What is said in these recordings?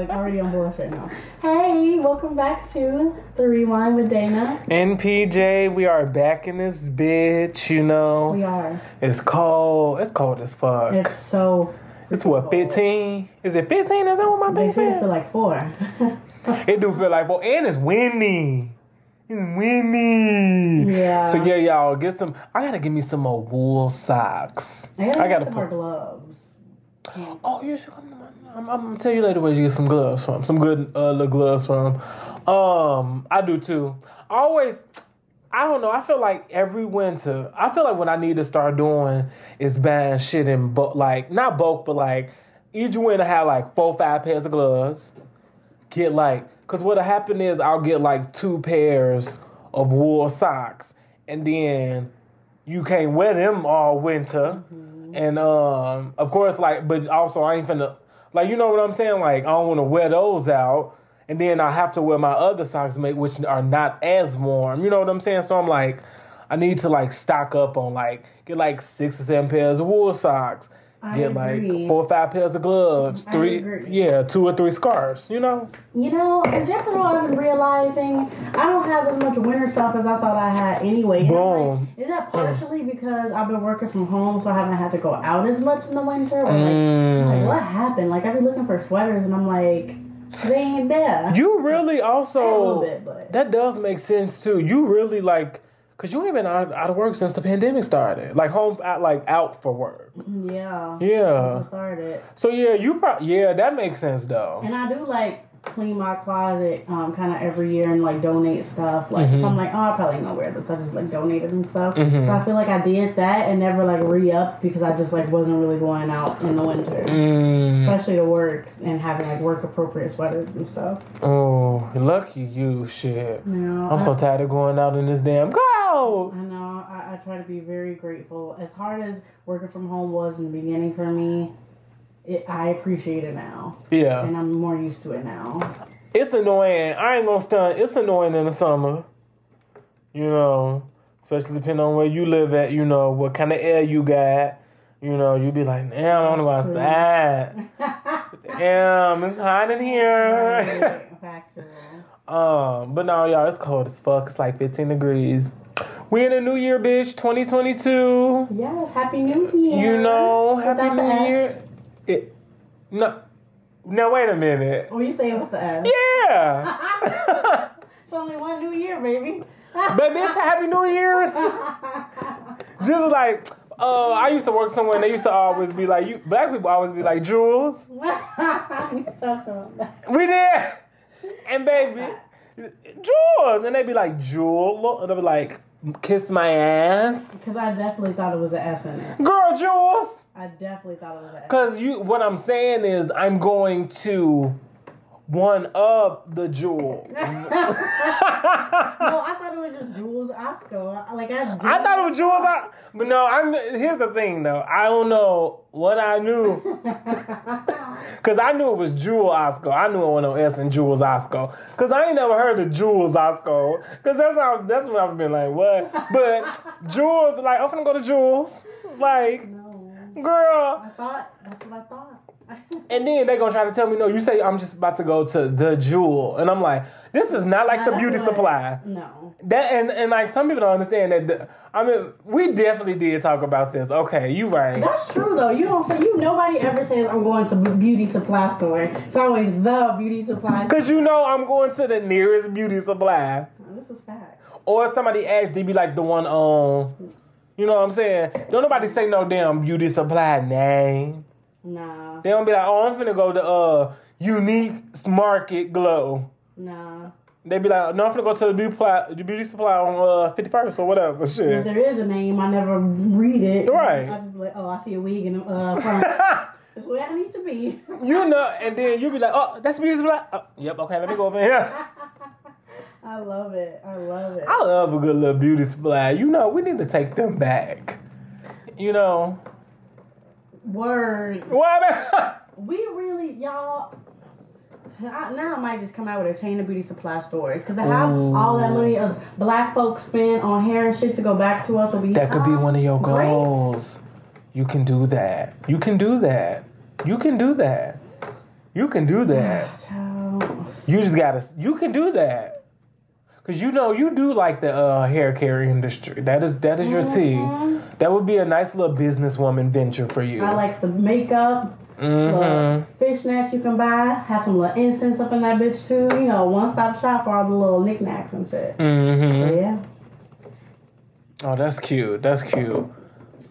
like already on bullshit now. Hey, welcome back to the Rewine with Dana. NPJ, we are back in this bitch, you know. We are. It's cold. It's cold as fuck. It's so. It's what, 15? Is it 15? Is that what my thing say it feel like four. It do feel like, well, and it's windy. It's windy. Yeah. So yeah, y'all get some. I gotta give me some more wool socks. I gotta, I gotta some more put- Oh, you should come. to my- I'm, I'm gonna tell you later where you get some gloves from. Some good uh, little gloves from. Um, I do too. I always. I don't know. I feel like every winter, I feel like what I need to start doing is buying shit in bulk, like not bulk, but like each winter I have like four, five pairs of gloves. Get like, cause what'll happen is I'll get like two pairs of wool socks, and then you can't wear them all winter. And um, of course, like, but also I ain't finna, like, you know what I'm saying? Like, I don't want to wear those out, and then I have to wear my other socks, mate, which are not as warm. You know what I'm saying? So I'm like, I need to like stock up on like get like six or seven pairs of wool socks. I Get agree. like four or five pairs of gloves, three, yeah, two or three scarves. You know, You know, in general, I've been realizing I don't have as much winter stuff as I thought I had anyway. I'm like, is that partially because I've been working from home, so I haven't had to go out as much in the winter? Or like, Mm. like what happened? Like, I've been looking for sweaters, and I'm like, they ain't there. you really a little also bit, but that does make sense too. You really like because you ain't been out, out of work since the pandemic started. Like home, out, like out for work. yeah, Yeah. Since started, So yeah, you probably yeah that makes sense though. and I do like clean my closet, um, kind of every year and like donate stuff. Like if I'm like, oh, I probably ain't gonna wear this, I just like donated and stuff. So I feel like I did that and never like re up because I just like wasn't really going out in the winter. Mm. especially to work and having like work appropriate sweaters and stuff. Oh, lucky you, shit. You I'm I, so tired of going out in this damn I know I, I try to be very grateful. As hard as working from home was in the beginning for me, it, I appreciate it now, Yeah, and I'm more used to it now. it's annoying. I ain't gonna stunt. It's annoying in the summer. You know, especially depending on where you live at. You know what kind of air you got. You know, you be like, damn, I don't know what's that. Damn, it's hot in here. Um, but no, y'all, it's cold as fuck. It's like 15 degrees. We in a new year, bitch. 2022. Yes, happy New Year. You know, happy Without new year. It, no, no, wait a minute. Oh, you saying with the S. Yeah. It's only one New Year, baby. Baby, it's Happy New Year's. Just like, uh, I used to work somewhere and they used to always be like, you black people always be like, Jules. We can about. We did. And baby, Jules. And they'd be like, Jewel. And they'd be like, kiss my ass. Because I definitely thought it was an S in it. Girl, Jules. I definitely thought it was an S. Cause you what I'm saying is I'm going to one of the jewel. No, I thought it was just Jules Osco. Like I, I thought it was Jules, I- but no. I'm. Here's the thing, though. I don't know what I knew, cause I knew it was Jewel Osco. I knew it was no S in Jules Osco, cause I ain't never heard of Jules Osco, cause that's how, that's what I've been like. What? But Jules, like, I'm finna go to Jules, like, no, girl. I thought that's what I thought. And then they gonna try to tell me, no, you say I'm just about to go to the Jewel, and I'm like, this is not like the beauty supply. No, That and and like some people don't understand that. The, I mean, we definitely did talk about this. Okay, you right. that's true though. You don't say you. Nobody ever says I'm going to beauty supply store. It's always the beauty supply. store. Cause you know I'm going to the nearest beauty supply. Oh, this is fact. Or if somebody asks, they be like the one on. You know what I'm saying? Don't nobody say no damn beauty supply name. Nah, They don't be like, oh, I'm finna go to uh Unique Market Glow. nah. They be like, no, I'm finna go to the beauty supply, the beauty supply on uh 51st or whatever. Shit. If there is a name, I never read it. Right. I just be like, oh, I see a wig in the uh, front. That's where I need to be. you know, and then you be like, oh, that's beauty supply. Oh, yep, okay, let me go over here. I love it. I love it. I love a good little beauty supply. You know, we need to take them back. You know, Word. what? We really, y'all. I, now I might just come out with a chain of beauty supply stores because how all that money us black folks spend on hair and shit to go back to us will be that could be one of your great. goals. You can do that. You can do that. You can do that. You can do that. You just gotta. You can do that. Cause you know you do like the uh, hair care industry. That is that is your tea. That would be a nice little businesswoman venture for you. I likes the makeup. hmm Little fishnets you can buy. Have some little incense up in that bitch too. You know, one stop shop for all the little knickknacks and shit. hmm yeah. Oh, that's cute. That's cute.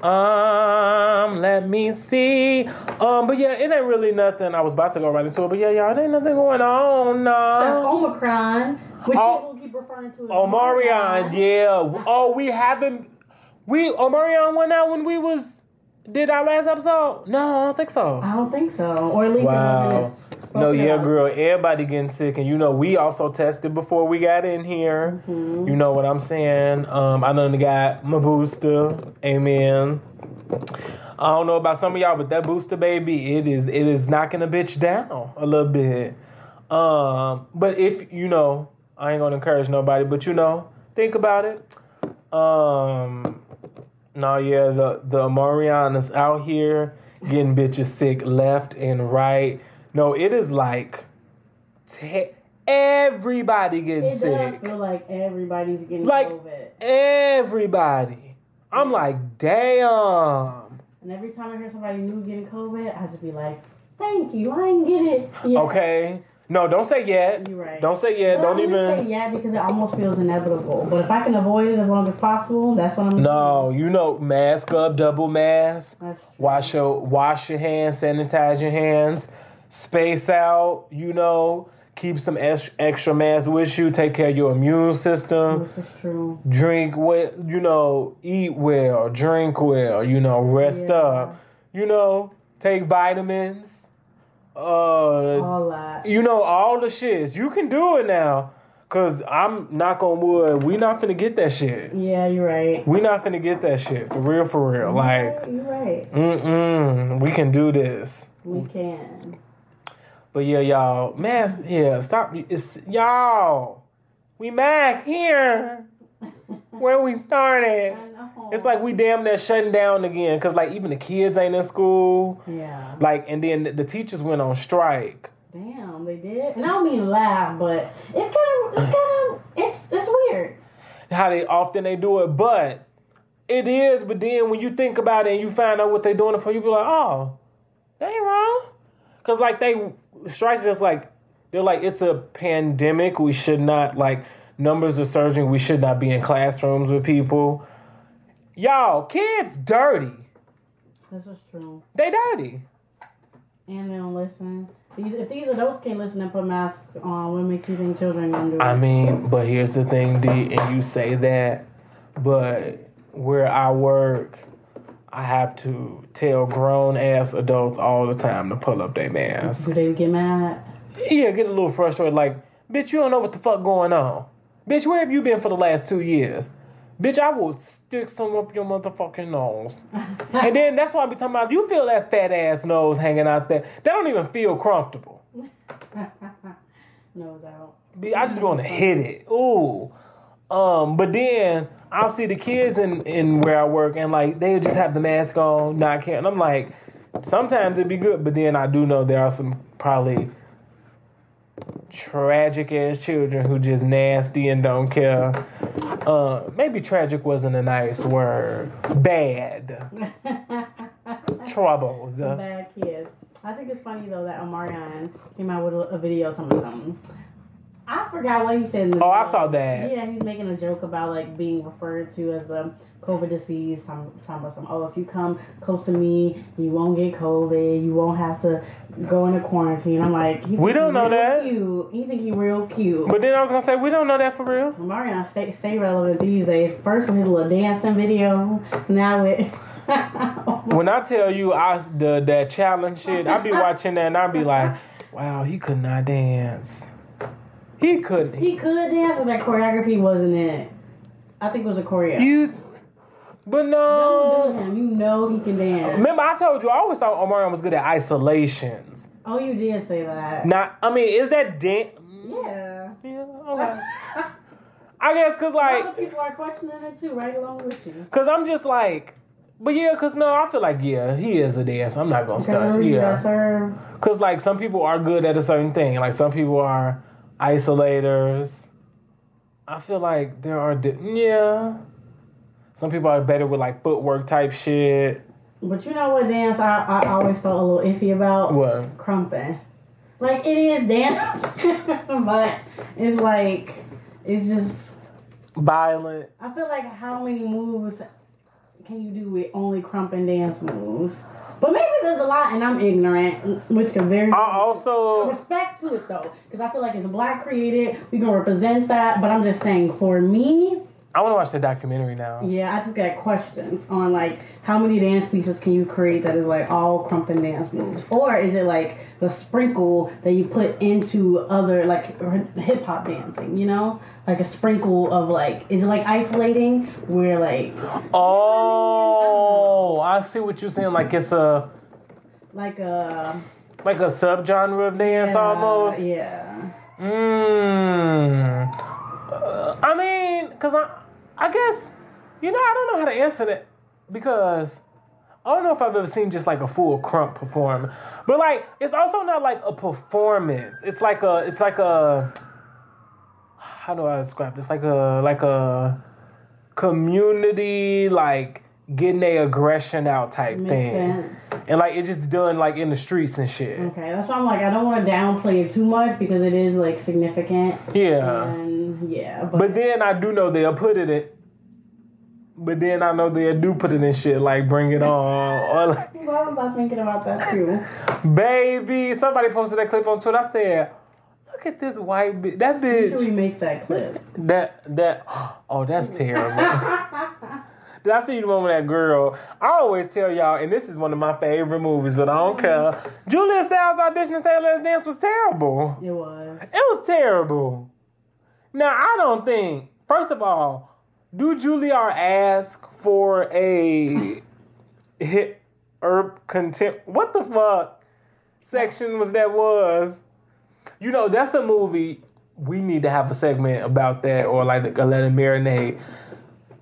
Um, let me see. Um, but yeah, it ain't really nothing. I was about to go right into it, but yeah, y'all, it ain't nothing going on. No. Omicron, which Oh. people keep referring to as Omarion, yeah. Oh, we haven't. We Omarion went out when we was did our last episode. No, I don't think so. I don't think so. Or at least it wasn't No, yeah, girl. Everybody getting sick, and you know we also tested before we got in here. Mm-hmm. You know what I'm saying? Um, I done got my booster. Amen. I don't know about some of y'all, but that booster, baby, it is it is knocking a bitch down a little bit. Um, but if you know, I ain't gonna encourage nobody, but you know, think about it. Um, no, yeah, the the Marion is out here getting bitches sick left and right. No, it is like te- everybody getting It does sick. feel like everybody's getting Like- COVID. Everybody. I'm like, damn. And every time I hear somebody new getting COVID, I just be like, thank you, I ain't get it. Yeah. Okay. No, don't say yet. You're right. Don't say yet. Don't even. say yeah because it almost feels inevitable. But if I can avoid it as long as possible, that's what I'm. No, you know, mask up, double mask. Wash your wash your hands, sanitize your hands, space out. You know, keep some extra, extra mask with you. Take care of your immune system. This is true. Drink well. You know, eat well, drink well. You know, rest Yeah. up. You know, take vitamins. Uh, All that. you know all the shits. You can do it now. Cause I'm knock on wood, we not finna get that shit. Yeah, you're right. We not finna get that shit for real, for real. Like, you're right. mm-mm, we can do this. We can. But yeah, y'all, man, yeah, stop. It's y'all. We back here where we started. It's like we damn near shutting down again. Cause like even the kids ain't in school. Yeah. Like, and then the, teachers went on strike. Damn, they did. And I don't mean to laugh, but it's kind of, it's kind of, it's it's weird. how they often they do it, but it is. But then when you think about it and you find out what they're doing it for, you be like, oh, they ain't wrong. Cause like they strike us like they're like it's a pandemic. We should not like numbers are surging. We should not be in classrooms with people. Y'all, kids dirty. This is true. They dirty. And they don't listen. These, if these adults can't listen and put masks on, you think children it? I mean, but here's the thing, D, and you say that, but where I work, I have to tell grown ass adults all the time to pull up their mask. do they get mad? Yeah, get a little frustrated, like, bitch, you don't know what the fuck going on. Bitch, where have you been for the last two years? Bitch, I will stick some up your motherfucking nose. and then that's why I be talking about, you feel that fat ass nose hanging out there. That don't even feel comfortable. Nose out. Be- I just want to hit it. Ooh. Um, but then I'll see the kids in, in where I work and like they just have the mask on, not caring. I'm like, sometimes it'd be good, but then I do know there are some probably tragic ass children who just nasty and don't care. Uh, maybe tragic wasn't a nice word. Bad. Troubles. Uh, Bad kids. I think it's funny though that Omarion came out with a, a video telling something. I forgot what he said. In the Oh, I saw that. Yeah, he's making a joke about like being referred to as a COVID disease. Talking, talking about some. Oh, if you come close to me, you won't get COVID. You won't have to go into quarantine. I'm like, We don't know that. Cute. He think he real cute. But then I was gonna say we don't know that for real. Omarion stay stay relevant these days. First with his little dancing video. Now with. When I tell you I the that challenge shit, I be watching that and I be like, wow, he could not dance. He couldn't. He could dance, but that choreography wasn't it. I think it was a choreo. You, but Don't no. do. You know he can dance. Remember, I told you I always thought Omarion was good at isolations. Oh, you did say that. Not, I mean, is that dance? Yeah. Yeah, okay. I guess cause Other like, people are questioning it too, right along with you. cause I'm just like, But yeah, cause no, I feel like yeah, he is a dancer. I'm not gonna start. Yeah, guys are- cause like some people are good at a certain thing. Like some people are isolators. I feel like there are di- yeah. Some people are better with like footwork type shit. But you know what dance I, I always felt a little iffy about? What? Crumping. Like it is dance, but it's like it's just. Violent. I feel like how many moves can you do with only crumping dance moves? But maybe there's a lot, and I'm ignorant, which can very. I also respect to it though, because I feel like it's black created. We gonna represent that, but I'm just saying for me, I want to watch the documentary now. yeah, I just got questions on like how many dance pieces can you create that is like all crumping dance moves, or is it like the sprinkle that you put into other like hip hop dancing? You know, like a sprinkle of like is it like isolating where like Oh, I see what you're saying. Like it's a like a like a subgenre of dance almost. yeah. Mm. Uh, I mean, cause I, I guess, you know, I don't know how to answer that because I don't know if I've ever seen just like a full crump perform, but like it's also not like a performance. It's like a, it's like a, how do I describe? it? It's like a, like a community like getting their aggression out type Makes thing, sense. and like it's just done like in the streets and shit. Okay, that's why I'm like I don't want to downplay it too much because it is like significant. Yeah. And yeah, but, But then I do know they'll put it in. But then I know they do put it in shit like "Bring It On" or like why was I thinking about that too? "Baby." Somebody posted that clip on Twitter. I said, "Look at this white bitch. That bitch. Should we make that clip? That that. Oh, that's terrible." Did I see you the moment that girl? I always tell y'all, and this is one of my favorite movies, but I don't mm-hmm. care. Julia Stiles audition to Save the Last Dance was terrible. It was. It was terrible. Now I don't think. First of all, do Juilliard ask for a hit herb contempt? What the fuck section was that? Was you know that's a movie. We need to have a segment about that, or like a let it marinate.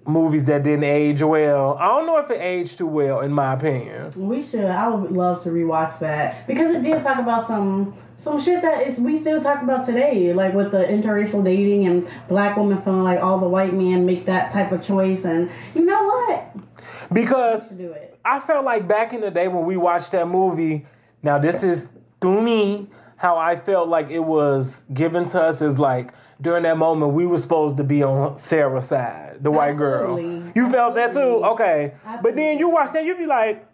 Movies that didn't age well. I don't know if it aged too well, in my opinion. We should. I would love to rewatch that because it did talk about some some shit that is we still talk about today, like with the interracial dating and black women feeling like all the white men make that type of choice, and you know what? Because. I felt like back in the day when we watched that movie. Now this is through me how I felt like it was given to us as like during that moment we were supposed to be on Sarah's side, the white girl. You felt that too, Absolutely. okay? But then you watch that, you'd be like,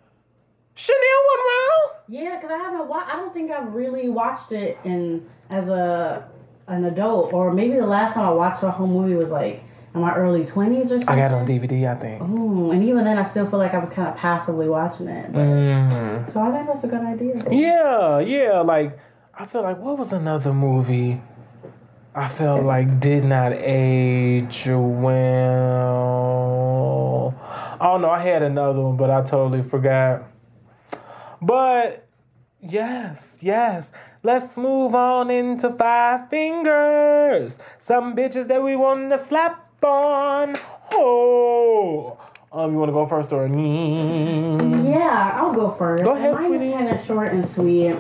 Chenille wasn't around. Yeah, because I haven't. Wa- I don't think I've really watched it in as a an adult, or maybe the last time I watched the whole movie was like in my early twenties or something. I got it on DVD, I think. Ooh, and even then, I still feel like I was kind of passively watching it. But, Mhm. So I think that's a good idea. Yeah, yeah. Like I feel like what was another movie I felt like did not age well. I don't know. I had another one, but I totally forgot. But yes, yes. Let's move on into five fingers. Some bitches that we want to slap on. Oh. Um, you want to go first or me? Yeah, I'll go first. Go ahead, Mine sweetie. is kind of short and sweet.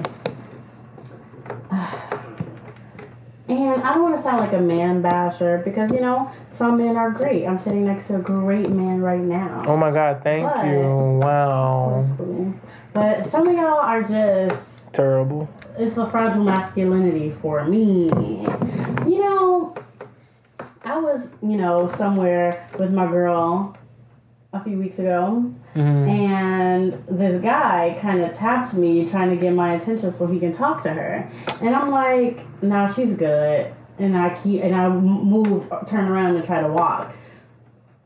And I don't want to sound like a man basher because you know some men are great. I'm sitting next to a great man right now. Oh my God! Thank What? you. Wow. Cool. But some of y'all are just Terrible. it's the fragile masculinity for me. You know, I was, you know, somewhere with my girl a few weeks ago, Mhm. and this guy kind of tapped me trying to get my attention so he can talk to her. And I'm like, nah, she's good. And I keep, and I move, turn around and try to walk.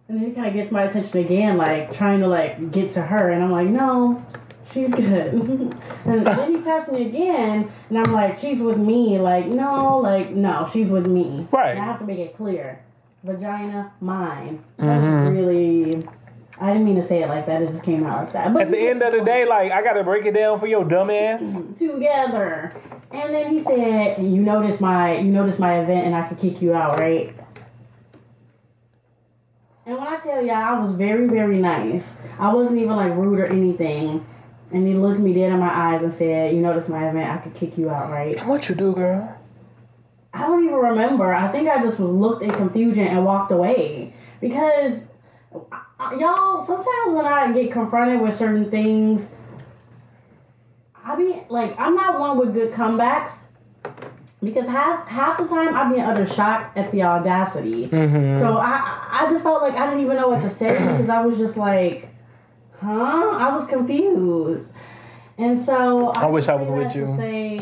And then he kind of gets my attention again, like trying to like get to her. And I'm like, no, she's good. and then he taps me again, and I'm like, she's with me. Like, no, like, no, she's with me. Right. And I have to make it clear. Vagina, mine. That's really. I didn't mean to say it like that. It just came out like that. But At the end of the day, like I gotta break it down for your dumb ass. together. And then he said, "You noticed my you noticed my event, and I could kick you out, right?" And when I tell y'all, I was very, very nice. I wasn't even like rude or anything. And he looked me dead in my eyes and said, "You notice my event? I could kick you out, right?" What you do, girl? I don't even remember. I think I just was looked in confusion and walked away because I- y'all. Sometimes when I get confronted with certain things, I be like, I'm not one with good comebacks because half half the time I be utter shock at the audacity. Mm-hmm. So I I just felt like I didn't even know what to say because I was just like, huh? I was confused, and so I wish I was with you. Say,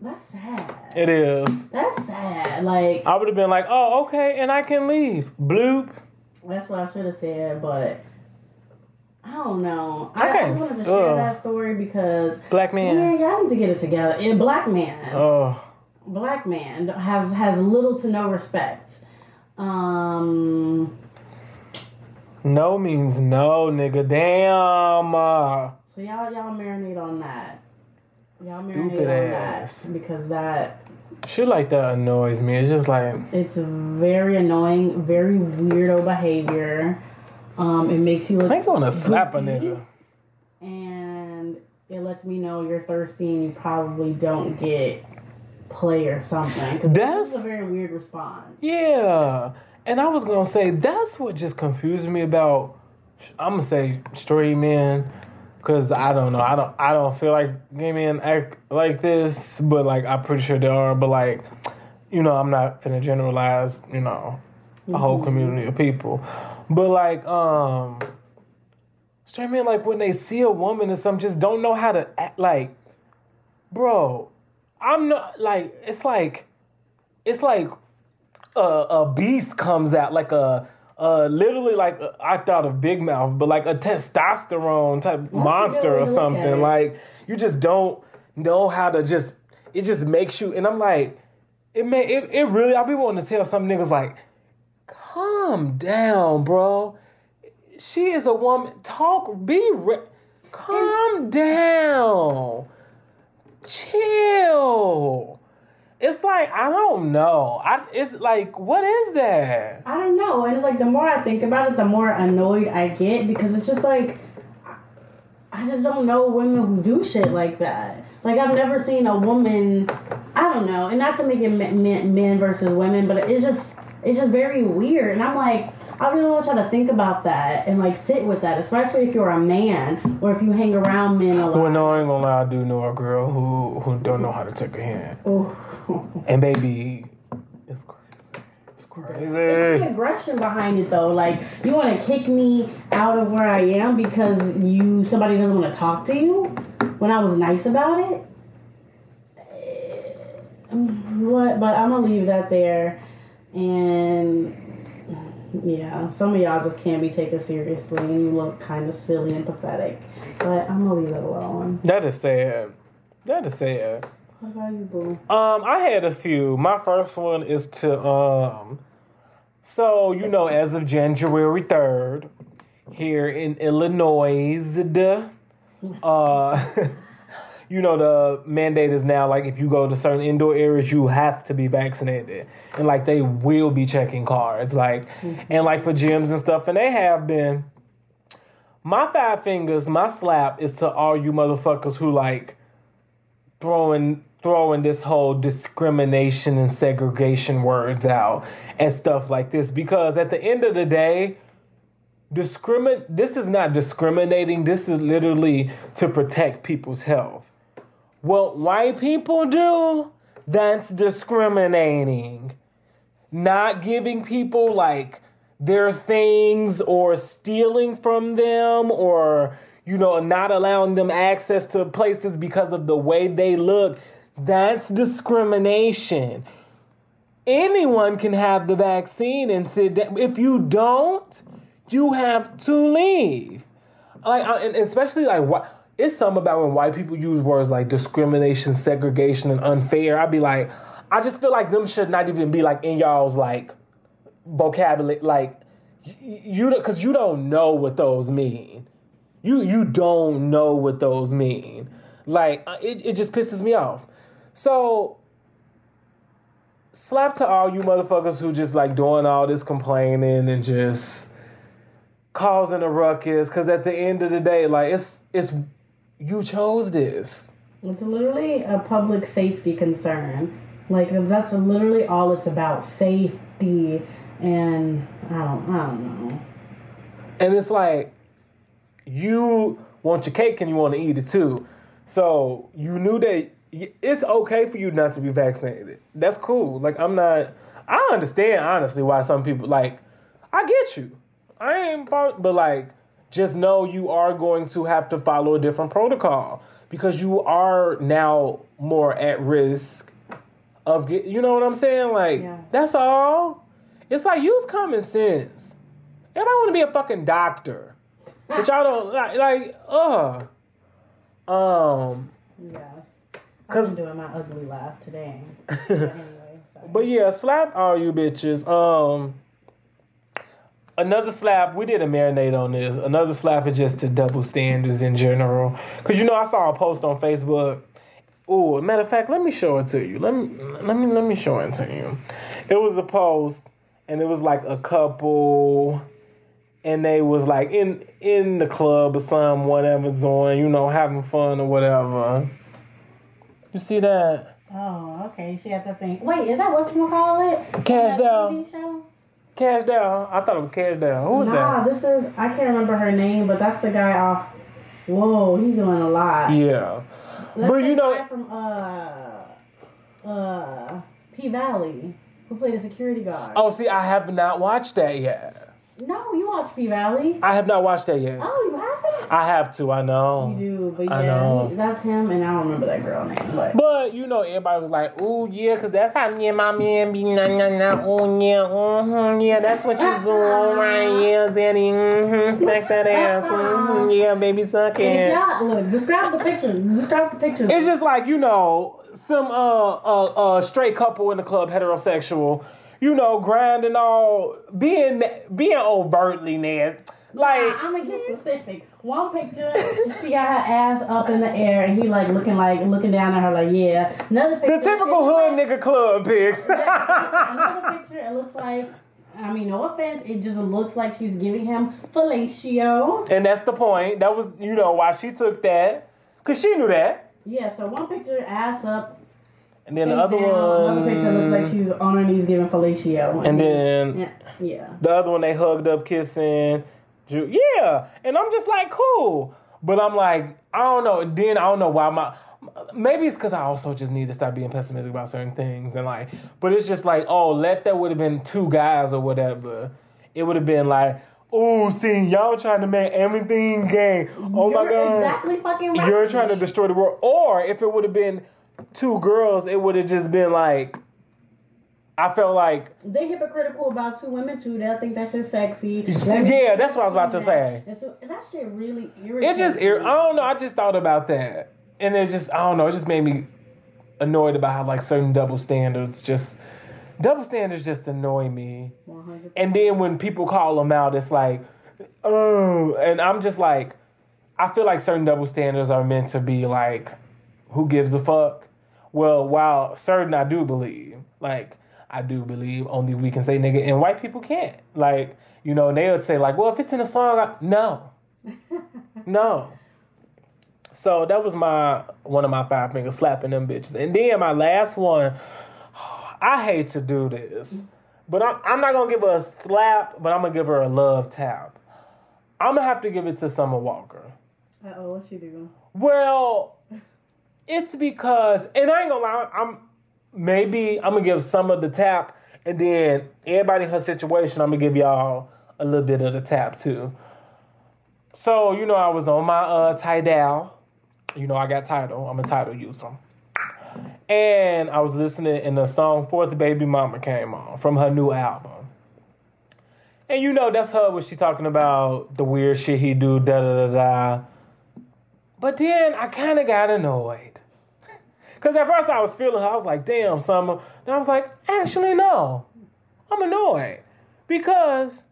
that's sad. It is. That's sad. Like I would have been like, oh, okay, and I can leave. Bloop. That's what I should have said, but I don't know. I I, I just wanted to share ugh. that story because Black man. yeah, y'all need to get it together. Yeah, black man, Oh. black man has has little to no respect. Um. No means no, nigga. Damn. Uh, So y'all y'all marinate on that. Y'all marinate Stupid on ass. that because that shit like that annoys me. It's just like, it's very annoying, very weirdo behavior. Um, it makes you look. I want to slap a nigga. and it lets me know you're thirsty and you probably don't get play or something. That's- a very weird response. Yeah. And I was gonna say that's what just confused me about. I'm gonna say straight men, because I don't know. I don't. I don't feel like gay men act like this, but like I'm pretty sure they are. But like, you know, I'm not finna generalize. You know, a whole community of people. But like, um, straight men like when they see a woman or something, just don't know how to act. Like, bro, I'm not like. It's like, it's like a, a beast comes out like a uh, literally like a, I thought of Big Mouth, but like a testosterone type monster or something. Like you just don't know how to just. It just makes you, and I'm like, it may it, it really. I'll be wanting to tell some niggas like, calm down, bro. She is a woman. Talk. Be. Re- calm down. Chill. It's like I don't know. I it's like what is that? I don't know, and it's like the more I think about it, the more annoyed I get because it's just like I just don't know women who do shit like that. Like I've never seen a woman. I don't know, and not to make it men, men, men versus women, but it's just it's just very weird. And I'm like, I really want try to think about that and like sit with that, especially if you're a man or if you hang around men a lot. Well, no, I ain't gonna lie. I do know a girl who who don't know how to take a hand, and baby, it's crazy. It's crazy. It's the aggression behind it though. Like you want to kick me out of where I am because you somebody doesn't want to talk to you when I was nice about it. Eh, What? But I'm gonna leave that there, and yeah, some of y'all just can't be taken seriously, and you look kind of silly and pathetic. But I'm gonna leave it alone. That is sad. That is sad. What about you, boo? Um, I had a few. My first one is to um, so you know, as of January third, here in Illinois, uh, you know, the mandate is now like if you go to certain indoor areas, you have to be vaccinated, and like they will be checking cards, like, mm-hmm. and like for gyms and stuff, and they have been. My five fingers, my slap is to all you motherfuckers who like throwing throwing this whole discrimination and segregation words out and stuff like this. Because at the end of the day discrimin this is not discriminating. This is literally to protect people's health what white people do that's discriminating. Not giving people like their things or stealing from them or you know not allowing them access to places because of the way they look that's discrimination. Anyone can have the vaccine and sit down if you don't you have to leave. Like especially like what it's something about when white people use words like discrimination segregation and unfair. I'd be like i just feel like them should not even be like in y'all's like vocabulary like you because you don't know what those mean. You you don't know what those mean. Like uh, it, it just pisses me off. So slap to all you motherfuckers who just like doing all this complaining and just causing a ruckus. Cause at the end of the day, like it's it's you chose this. It's literally a public safety concern. Like that's literally all it's about. Safety and I don't I don't know. And it's like you want your cake and you want to eat it too. So you knew that it's okay for you not to be vaccinated. That's cool. Like I'm not. I understand honestly why some people like. I get you. I ain't, but like, just know you are going to have to follow a different protocol because you are now more at risk of get. You know what I'm saying? Like yeah. that's all. It's like use common sense. Everybody want to be a fucking doctor, but y'all don't like. Like, uh, um. Yes. Cause I'm doing my ugly laugh today. but anyway, But yeah, slap all you bitches. Um. Another slap, we did a marinade on this. Another slap is just to double standards in general. Cause you know I saw a post on Facebook. Oh, matter of fact, let me show it to you. Let me let me let me show it to you. It was a post, and it was like a couple and they was like in in the club or some whatever's on, you know, having fun or whatever. You see that? Oh, okay. She had to think. Wait, is that what you want to call it? Cash down. Cash down. I thought it was cash down. Who was nah, that? Nah, this is I can't remember her name, but that's the guy off. Whoa, he's doing a lot. Yeah, that's but you know from uh uh P Valley who played a security guard. Oh, see, I have not watched that yet. No, you watch P Valley. I have not watched that yet. Oh, you? I have to. I know. You do, but yeah, he, that's him, and I don't remember that girl name. But but you know, everybody was like, "Oh yeah," because that's how me and my man be na na na. Oh yeah, mm-hmm, yeah, that's what you doing, right? Yeah, daddy, mm-hmm, smack that ass, mm-hmm, yeah, baby, suck it. Yeah, look, describe the picture. Describe the picture. It's just like you know, some uh uh uh straight couple in the club, heterosexual you know, grinding all, being being overtly nasty. Like nah, I'm gonna get mm-hmm. specific. One picture, she got her ass up in the air, and he like looking like looking down at her like yeah. Another picture, the typical hood like, nigga club pics. another picture, it looks like. I mean, no offense, it just looks like she's giving him fellatio. And that's the point. That was, you know, why she took that. Because she knew that. Yeah, so one picture, ass up, and then the other down, one. Another picture looks like she's on her knees giving fellatio. And then yeah, yeah. The other one they hugged up, kissing. Yeah, and I'm just like cool, but I'm like I don't know. Then I don't know why my maybe it's because I also just need to stop being pessimistic about certain things and like. But it's just like oh, let that would have been two guys or whatever. It would have been like. Oh, see, y'all trying to make everything gay. Oh You're my god. Exactly fucking right. You're trying to destroy the world. Or if it would have been two girls, it would have just been like. I felt like they hypocritical about two women too. They'll think that shit's sexy. yeah, that's what I was about to say. So, that shit really irritates. It just, I don't know. I just thought about that, and it just, I don't know. It just made me annoyed about how like certain double standards just double standards just annoy me. 100%. And then when people call them out, it's like, oh, and I'm just like, I feel like certain double standards are meant to be like, who gives a fuck? Well, while certain I do believe, like I do believe only we can say nigga, and white people can't. Like you know, they would say like, well, if it's in a song, I, no, no. So that was my one of my five fingers slapping them bitches, and then my last one. I hate to do this, but I'm, I'm not gonna give her a slap, but I'm gonna give her a love tap. I'm gonna have to give it to Summer Walker. Uh oh, what she do? Well, it's because, and I ain't gonna lie, I'm maybe I'm gonna give some of the tap, and then everybody in her situation, I'm gonna give y'all a little bit of the tap too. So you know, I was on my uh Tidal. You know, I got Tidal. I'm a Tidal user. And I was listening, and the song "Fourth Baby Mama" came on from her new album. And you know, that's her when she talking about the weird shit he do, da da da da. But then I kind of got annoyed. Because at first I was feeling her. I was like, damn, Summer. And I was like, actually, no. I'm annoyed. Because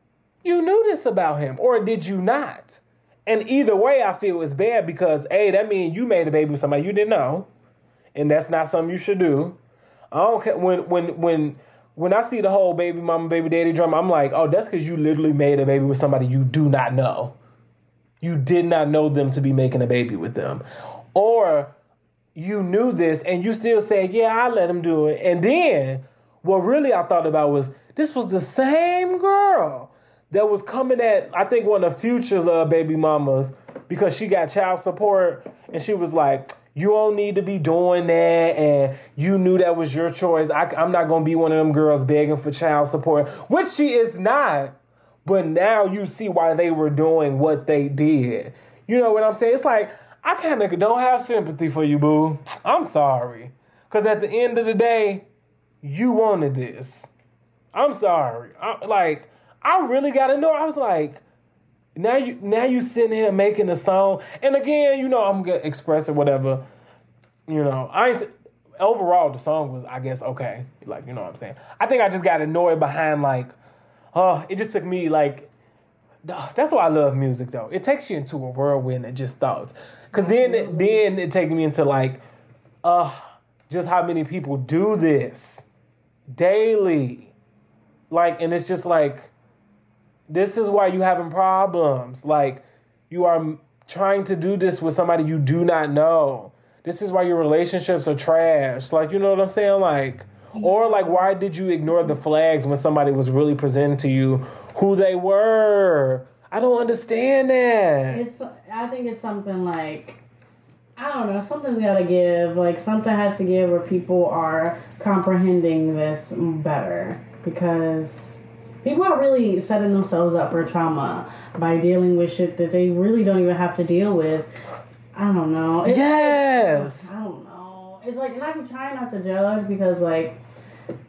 you knew this about him, or did you not? And either way, I feel it's bad because, A, that means you made a baby with somebody you didn't know. And that's not something you should do. I don't care when when when when I see the whole baby mama baby daddy drama. I'm like, oh, that's because you literally made a baby with somebody you do not know. You did not know them to be making a baby with them, or you knew this and you still said, yeah, I let him do it. And then what really I thought about was this was the same girl that was coming at I think one of the Future's of baby mamas because she got child support and she was like you don't need to be doing that and you knew that was your choice. I, i'm not to be one of them girls begging for child support which she is not but now you see why they were doing what they did. You know what i'm saying? It's like i kind of don't have sympathy for you boo i'm sorry because at the end of the day you wanted this i'm sorry I, like i really got to know i was like now you now you sitting here making a song, and again, you know, I'm gonna express it whatever. You know, I overall the song was, I guess, okay. Like you know what I'm saying. I think I just got annoyed behind like, oh, it just took me like. That's why I love music though. It takes you into a whirlwind of just thoughts. Cause then then it takes me into like, uh, just how many people do this daily. Like, and it's just like this is why you having problems. Like you are trying to do this with somebody you do not know. This is why your relationships are trash. Like you know what I'm saying? Like or like why did you ignore the flags when somebody was really presenting to you who they were? I don't understand that. It's I think it's something like I don't know, something's gotta give. Like something has to give where people are comprehending this better. Because people are really setting themselves up for trauma by dealing with shit that they really don't even have to deal with. I don't know. It's yes. Like, I don't know. It's like, and I can trying not to judge because, like,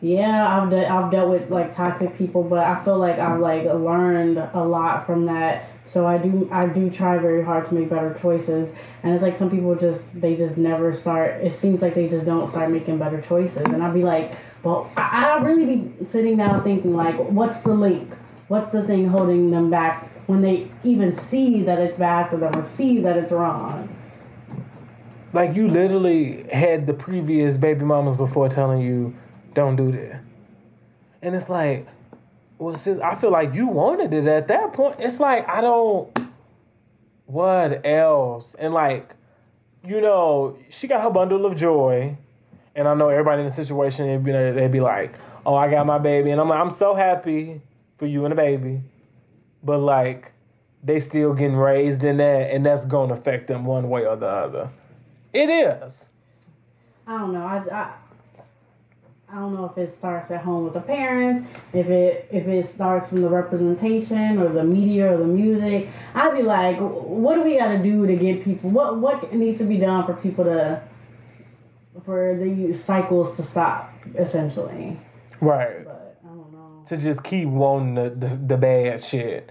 yeah, I've de- I've dealt with like toxic people, but I feel like I've like learned a lot from that. So I do I do try very hard to make better choices, and it's like some people just they just never start. It seems like they just don't start making better choices, and I'd be like, well, I, I really be sitting down thinking like, what's the link? What's the thing holding them back when they even see that it's bad for them or see that it's wrong? Like you literally had the previous baby mamas before telling you don't do that. And it's like, well, sis, I feel like you wanted it at that point. It's like, I don't, what else? And like, you know, she got her bundle of joy. And I know everybody in the situation, they'd be, they'd be like, oh, I got my baby. And I'm like, I'm so happy for you and the baby. But like, they still getting raised in that, and that's to affect them one way or the other. It is. I don't know. I, I I don't know if it starts at home with the parents, if it if it starts from the representation or the media or the music. I'd be like, what do we got to do to get people? What what needs to be done for people to for the cycles to stop, essentially. Right. But I don't know. To just keep wanting the the, the bad shit.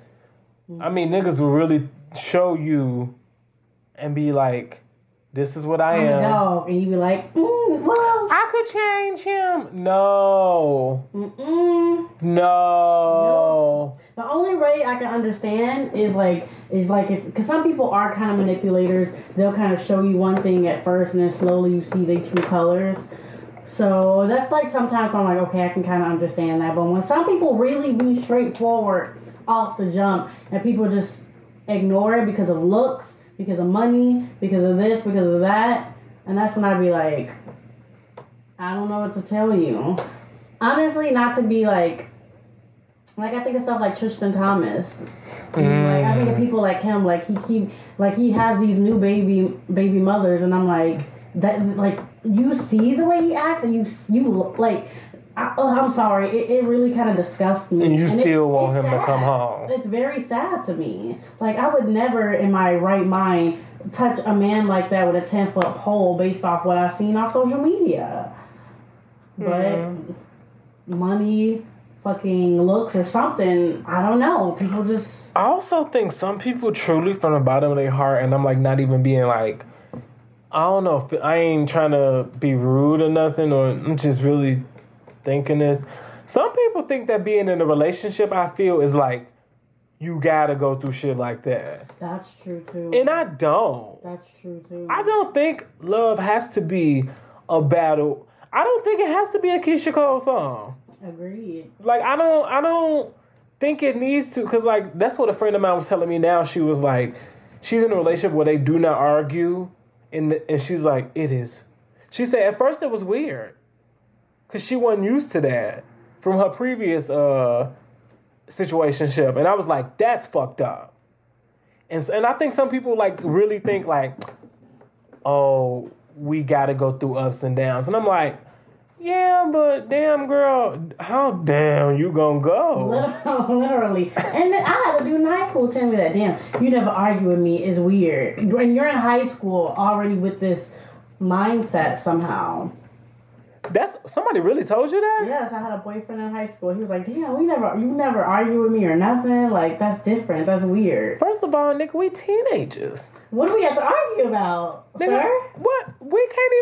Mm-hmm. I mean, niggas will really show you and be like, "This is what I I'm am." A dog, and you be like, mm, "Well, I could change him." No. Mm-mm. No. The only way I can understand is like is like if because some people are kind of manipulators. They'll kind of show you one thing at first, and then slowly you see their true colors. So that's like sometimes I'm like, okay, I can kind of understand that. But when some people really be straightforward off the jump, and people just ignore it because of looks, because of money, because of this, because of that, and that's when I'd be like, I don't know what to tell you. Honestly, not to be like like I think of stuff like Tristan Thompson. Mm. Like I think of people like him. Like he keep like he has these new baby baby mothers, and I'm like that. Like you see the way he acts, and you you like. I, oh, I'm sorry. It, it really kind of disgusts me. And you and still it, want him sad. to come home. It's very sad to me. Like I would never, in my right mind, touch a man like that with a ten foot pole based off what I've seen off social media. But mm. money, fucking looks or something. I don't know. People just. I also think some people truly from the bottom of their heart, and I'm like not even being like, I don't know I ain't trying to be rude or nothing, or I'm just really thinking this. Some people think that being in a relationship, I feel, is like you gotta go through shit like that. That's true too. And I don't. That's true too. I don't think love has to be a battle. I don't think it has to be a Keyshia Cole song. Agreed. Like I don't I don't think it needs to because like that's what a friend of mine was telling me now. She was like, she's in a relationship where they do not argue, and the, and she's like, it is. She said at first it was weird because she wasn't used to that from her previous uh situationship, and I was like, that's fucked up. And and I think some people like really think like, oh, we got to go through ups and downs, and I'm like. Yeah, but damn girl, how damn you gonna go? Literally. And I had a dude in high school tell me that, damn, you never argue with me is weird. When you're in high school already with this mindset somehow. That's somebody really told you that? Yes, I had a boyfriend in high school. He was like, damn, we never you never argue with me or nothing. Like that's different. That's weird. First of all, nigga, we teenagers. What do we have to argue about, Nigga, sir? what? We can't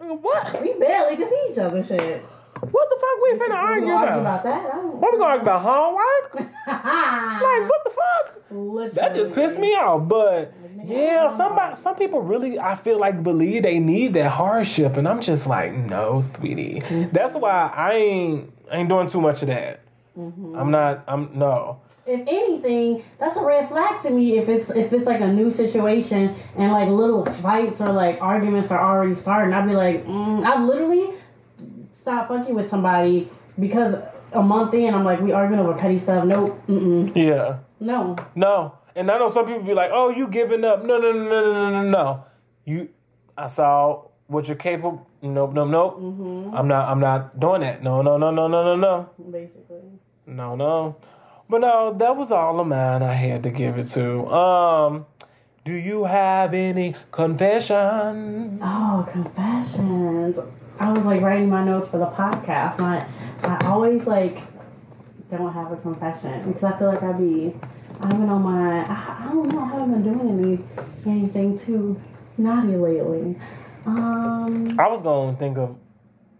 even what? We barely can see each other shit. What the fuck we finna argue argue about? about that. What we gonna argue about homework? like what the fuck? Literally. That just pissed me off. But yeah, somebody, some people really, I feel like believe they need that hardship, and I'm just like, no, sweetie. That's why I ain't I ain't doing too much of that. I'm not. I'm no. if anything, that's a red flag to me. If it's if it's like a new situation and like little fights or like arguments are already starting, I'd be like, mm, I've literally stopped fucking with somebody because a month in, I'm like, we arguing over petty stuff. Nope, mm-mm, Yeah. no. No. And I know some people be like, "Oh, you giving up?" No, no, no, no, no, no, no. You, I saw what you're capable. Nope, nope, nope. Mhm. I'm not. I'm not doing that. No, no, no, no, no, no, no, Basically, no, no. But no, that was all of mine. I had to give it to. Um, do you have any confession? oh, confessions. I was like writing my notes for the podcast, and I, I always like don't have a confession because I feel like I'd be, I've been on my, I, I don't know, I haven't been doing any anything too naughty lately. Um, I was gonna think of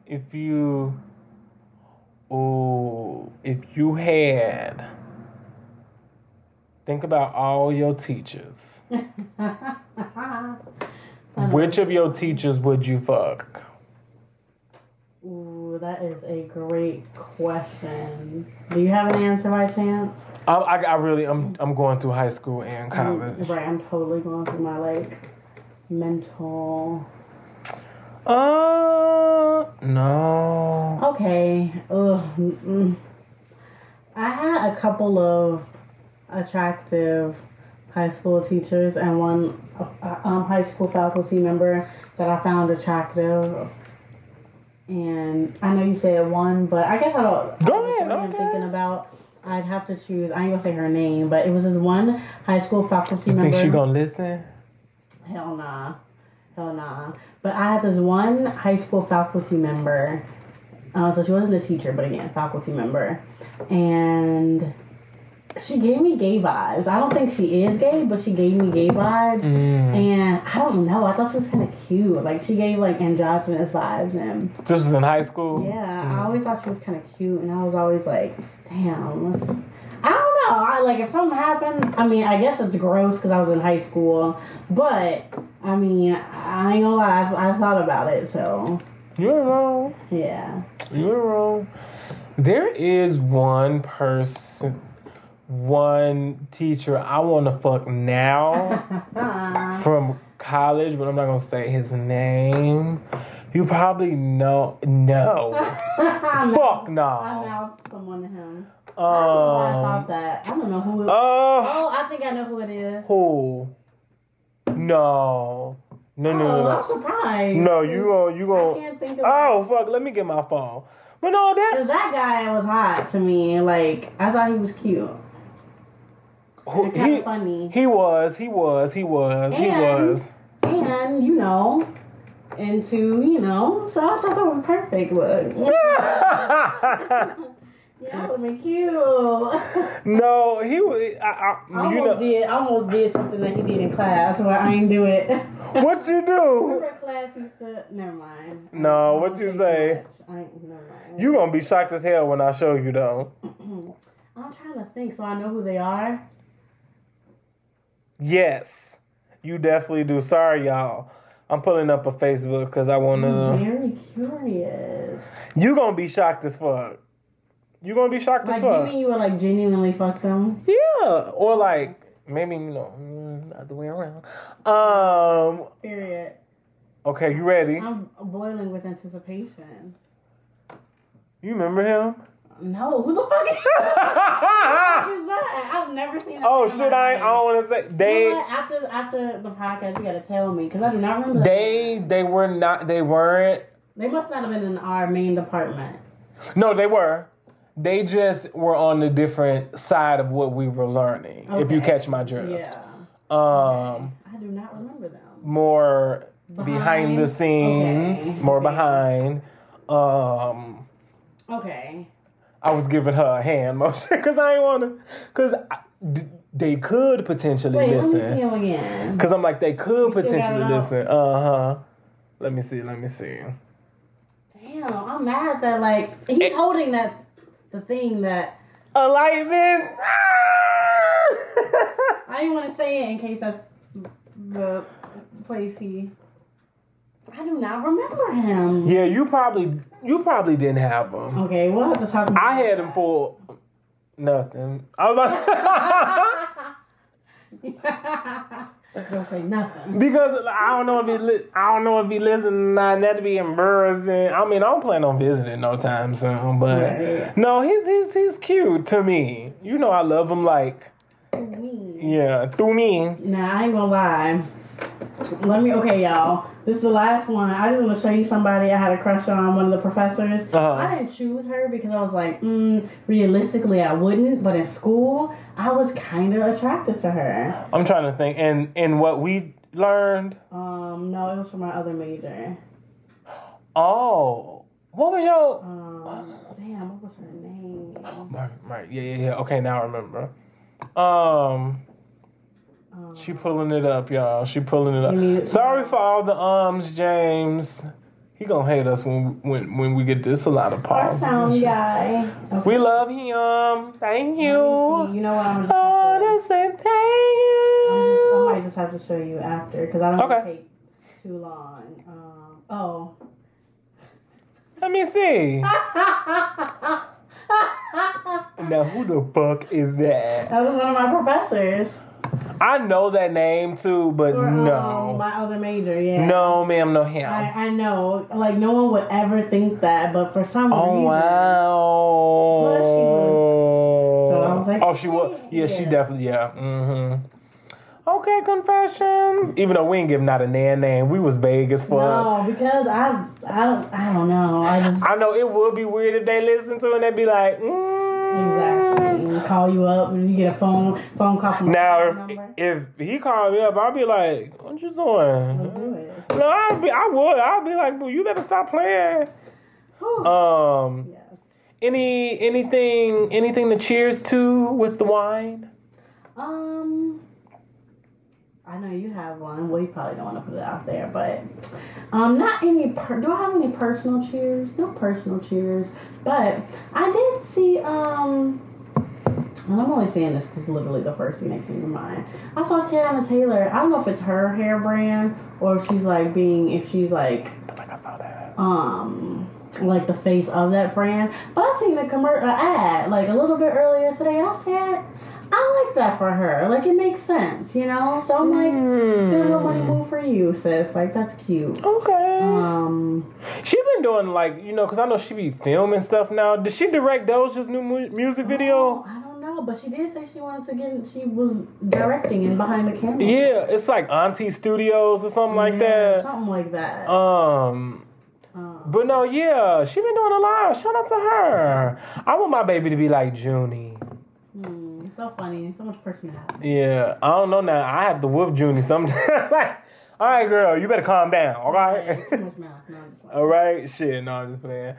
if you, oh, if you had. Think about all your teachers. Which of your teachers would you fuck? Ooh, that is a great question. Do you have an answer by chance? I, I, I really, I'm, I'm going through high school and college. Right, I'm totally going through my like mental. Uh, no. Okay. Ugh. mm-mm. I had a couple of attractive high school teachers and one uh, um, high school faculty member that I found attractive. And I know you said one, but I guess I don't. Go I ahead, am thinking about. I'd have to choose. I ain't gonna say her name, but it was this one high school faculty You member. think she gonna listen? Hell nah. Hell nah. But I had this one high school faculty member. Uh, so she wasn't a teacher, but again, faculty member. And she gave me gay vibes. I don't think she is gay, but she gave me gay vibes. Mm. And I don't know. I thought she was kind of cute. Like she gave like androgynous vibes. And This was in high school. yeah, I mm. always thought she was kind of cute. And I was always like, damn. I don't know. I like if something happened. I mean, I guess it's gross because I was in high school, but I mean, I ain't gonna lie. I've, I've thought about it. So You're wrong. yeah. You're wrong. There is one person, one teacher I want to fuck now from college, but I'm not gonna say his name. You probably know. No. Fuck no. someone to him. I don't know why I Um. thought that. I don't know who. It, Uh. oh, I think I know who it is. Who? No. No. No. Oh, No. I'm surprised. No. You gonna. You I gonna. can't think of. Oh fuck! Let me get my phone. But no, that Cause that guy was hot to me. Like I thought he was cute. Who- he funny. he was he was he was he was. and you know, into you know, so I thought that was perfect. Look, yeah, that would be cute. No, he was. I, I, you almost know did, I almost did something that he did in class where I ain't do it. what you do? Class used to. Never mind. No, what you say? much. I ain't, never mind. You gonna be shocked as hell when I show you though. I'm trying to think, so I know who they are. Yes, you definitely do. Sorry, y'all. I'm pulling up a Facebook because I want I'm to. very curious. You gonna be shocked as fuck. You gonna be shocked Like, as fuck. you mean you would like genuinely fuck them? Yeah, or like maybe you know mm, the way around. Um. Period. Okay, you ready? I'm boiling with anticipation. You remember him? No, who the fuck is, who is that? I've never seen. that oh shit! I, I don't want to say You know they. After after the podcast, you gotta tell me because I do not remember. They they were not. They weren't. they must not have been in our main department. No, they were. They just were on the different side of what we were learning. If you catch my drift. Yeah, Um, I do not remember them. more behind, Behind? the scenes, Okay. more behind. Um, Okay, I was giving her a hand motion because I ain't want to. Because they could potentially wait, let me see listen. him again. Because I'm like, they could potentially listen. Uh huh. Let me see. Let me see. Damn, I'm mad that like he's Eh. holding that the thing that Enlightenment. I didn't want to say it in case that's the place he. I do not remember him. yeah, you probably you probably didn't have them. Okay, we'll have to talk. About I had them for nothing. I was like, Don't say nothing. because I don't know if he li- I don't know if he listened. Not to be embarrassing. I mean, I don't plan on visiting no time soon. But no, he's he's he's cute to me. You know, I love him like Through Me. yeah through me. Nah, I ain't gonna lie. Let me. Okay, y'all. This is the last one. I just want to show you somebody I had a crush on. One of the professors. Uh-huh. I didn't choose her because I was like, mm, realistically, I wouldn't. But in school, I was kind of attracted to her. I'm trying to think, and and what we learned. Um, no, it was for my other major. Oh, what was your Um, damn, what was her name? right? Right, yeah, yeah, yeah. Okay, now I remember. Um. She pulling it up, y'all. She pulling it You up. Sorry for all the ums, James. He gonna hate us when when when we get this a lot of our pauses. sound guy. Okay. We love him. Thank Let me see. you. You know what? I'm just. have to- say thank just, I you. might just have to show you after because I don't want to Okay. take too long. Um, oh. Let me see. Now who the fuck is that? That was one of my professors. I know that name too, but For, um, no, my other major, yeah. no, ma'am, no him. I, I know. Like, no one would ever think that, but for some Oh reason. wow! Well, she was- so I was like, oh, she was. Yeah, she definitely. Yeah. Mm-hmm. Okay, confession. Even though we ain't give not a nan name, we was vague as fuck. No, because I, I, don't, I don't know. I just. I know it would be weird if they listen to it and they'd be like, mm. Exactly. Call you up and you get a phone phone call from Now, if he called me up, I'd be like, "What you doing?" Let's do it. No, I'd be, I would. I'd be like, "Boo, you better stop playing." Whew. Um, yes. any anything anything to cheers to with the wine? Um, I know you have one. Well, you probably don't want to put it out there, but um, not any. Per- do I have any personal cheers? No personal cheers, but I did see um. And I'm only saying this because literally the first thing that came to mind. I saw Teyana Taylor. I don't know if it's her hair brand or if she's like being if she's like I I saw that. um like the face of that brand. But I seen the commer- uh, ad like a little bit earlier today, and I said, I like that for her. Like it makes sense, you know. So I'm like, good little money move for you, sis. Like that's cute. Okay. Um, She been doing like you know because I know she be filming stuff now. Did she direct Doja's new mu- music video? I but she did say she wanted to get. She was directing and behind the camera. Yeah, it's like Auntie Studios or something like Yeah, that. Something like that. Um, Um, but no, yeah, she been doing a lot. Shout out to her. I want my baby to be like Junie. hmm, so funny. So much personality. Yeah, I don't know now. I have to whoop Junie sometimes. like, all right, girl, you better calm down. All right. Too much mouth. No, I'm just playing. all right. Shit, no, I'm just playing.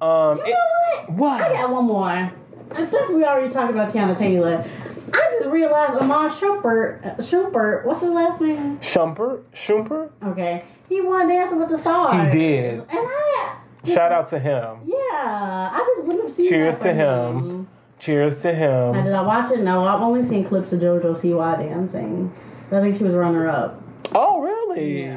Um, You it- know what? I what? got one more. And since we already talked about Teyana Taylor, I just realized Iman Shumpert, uh, Shumpert, what's his last name? Shumper, Shumper. Okay, he won Dancing with the Stars. He did. And I, Shout out to him. yeah, I just wouldn't have seen. Cheers to him. Cheers to Now, him. did I watch it? No, I've only seen clips of JoJo Siwa dancing. I think she was runner up. Oh, really? Yeah.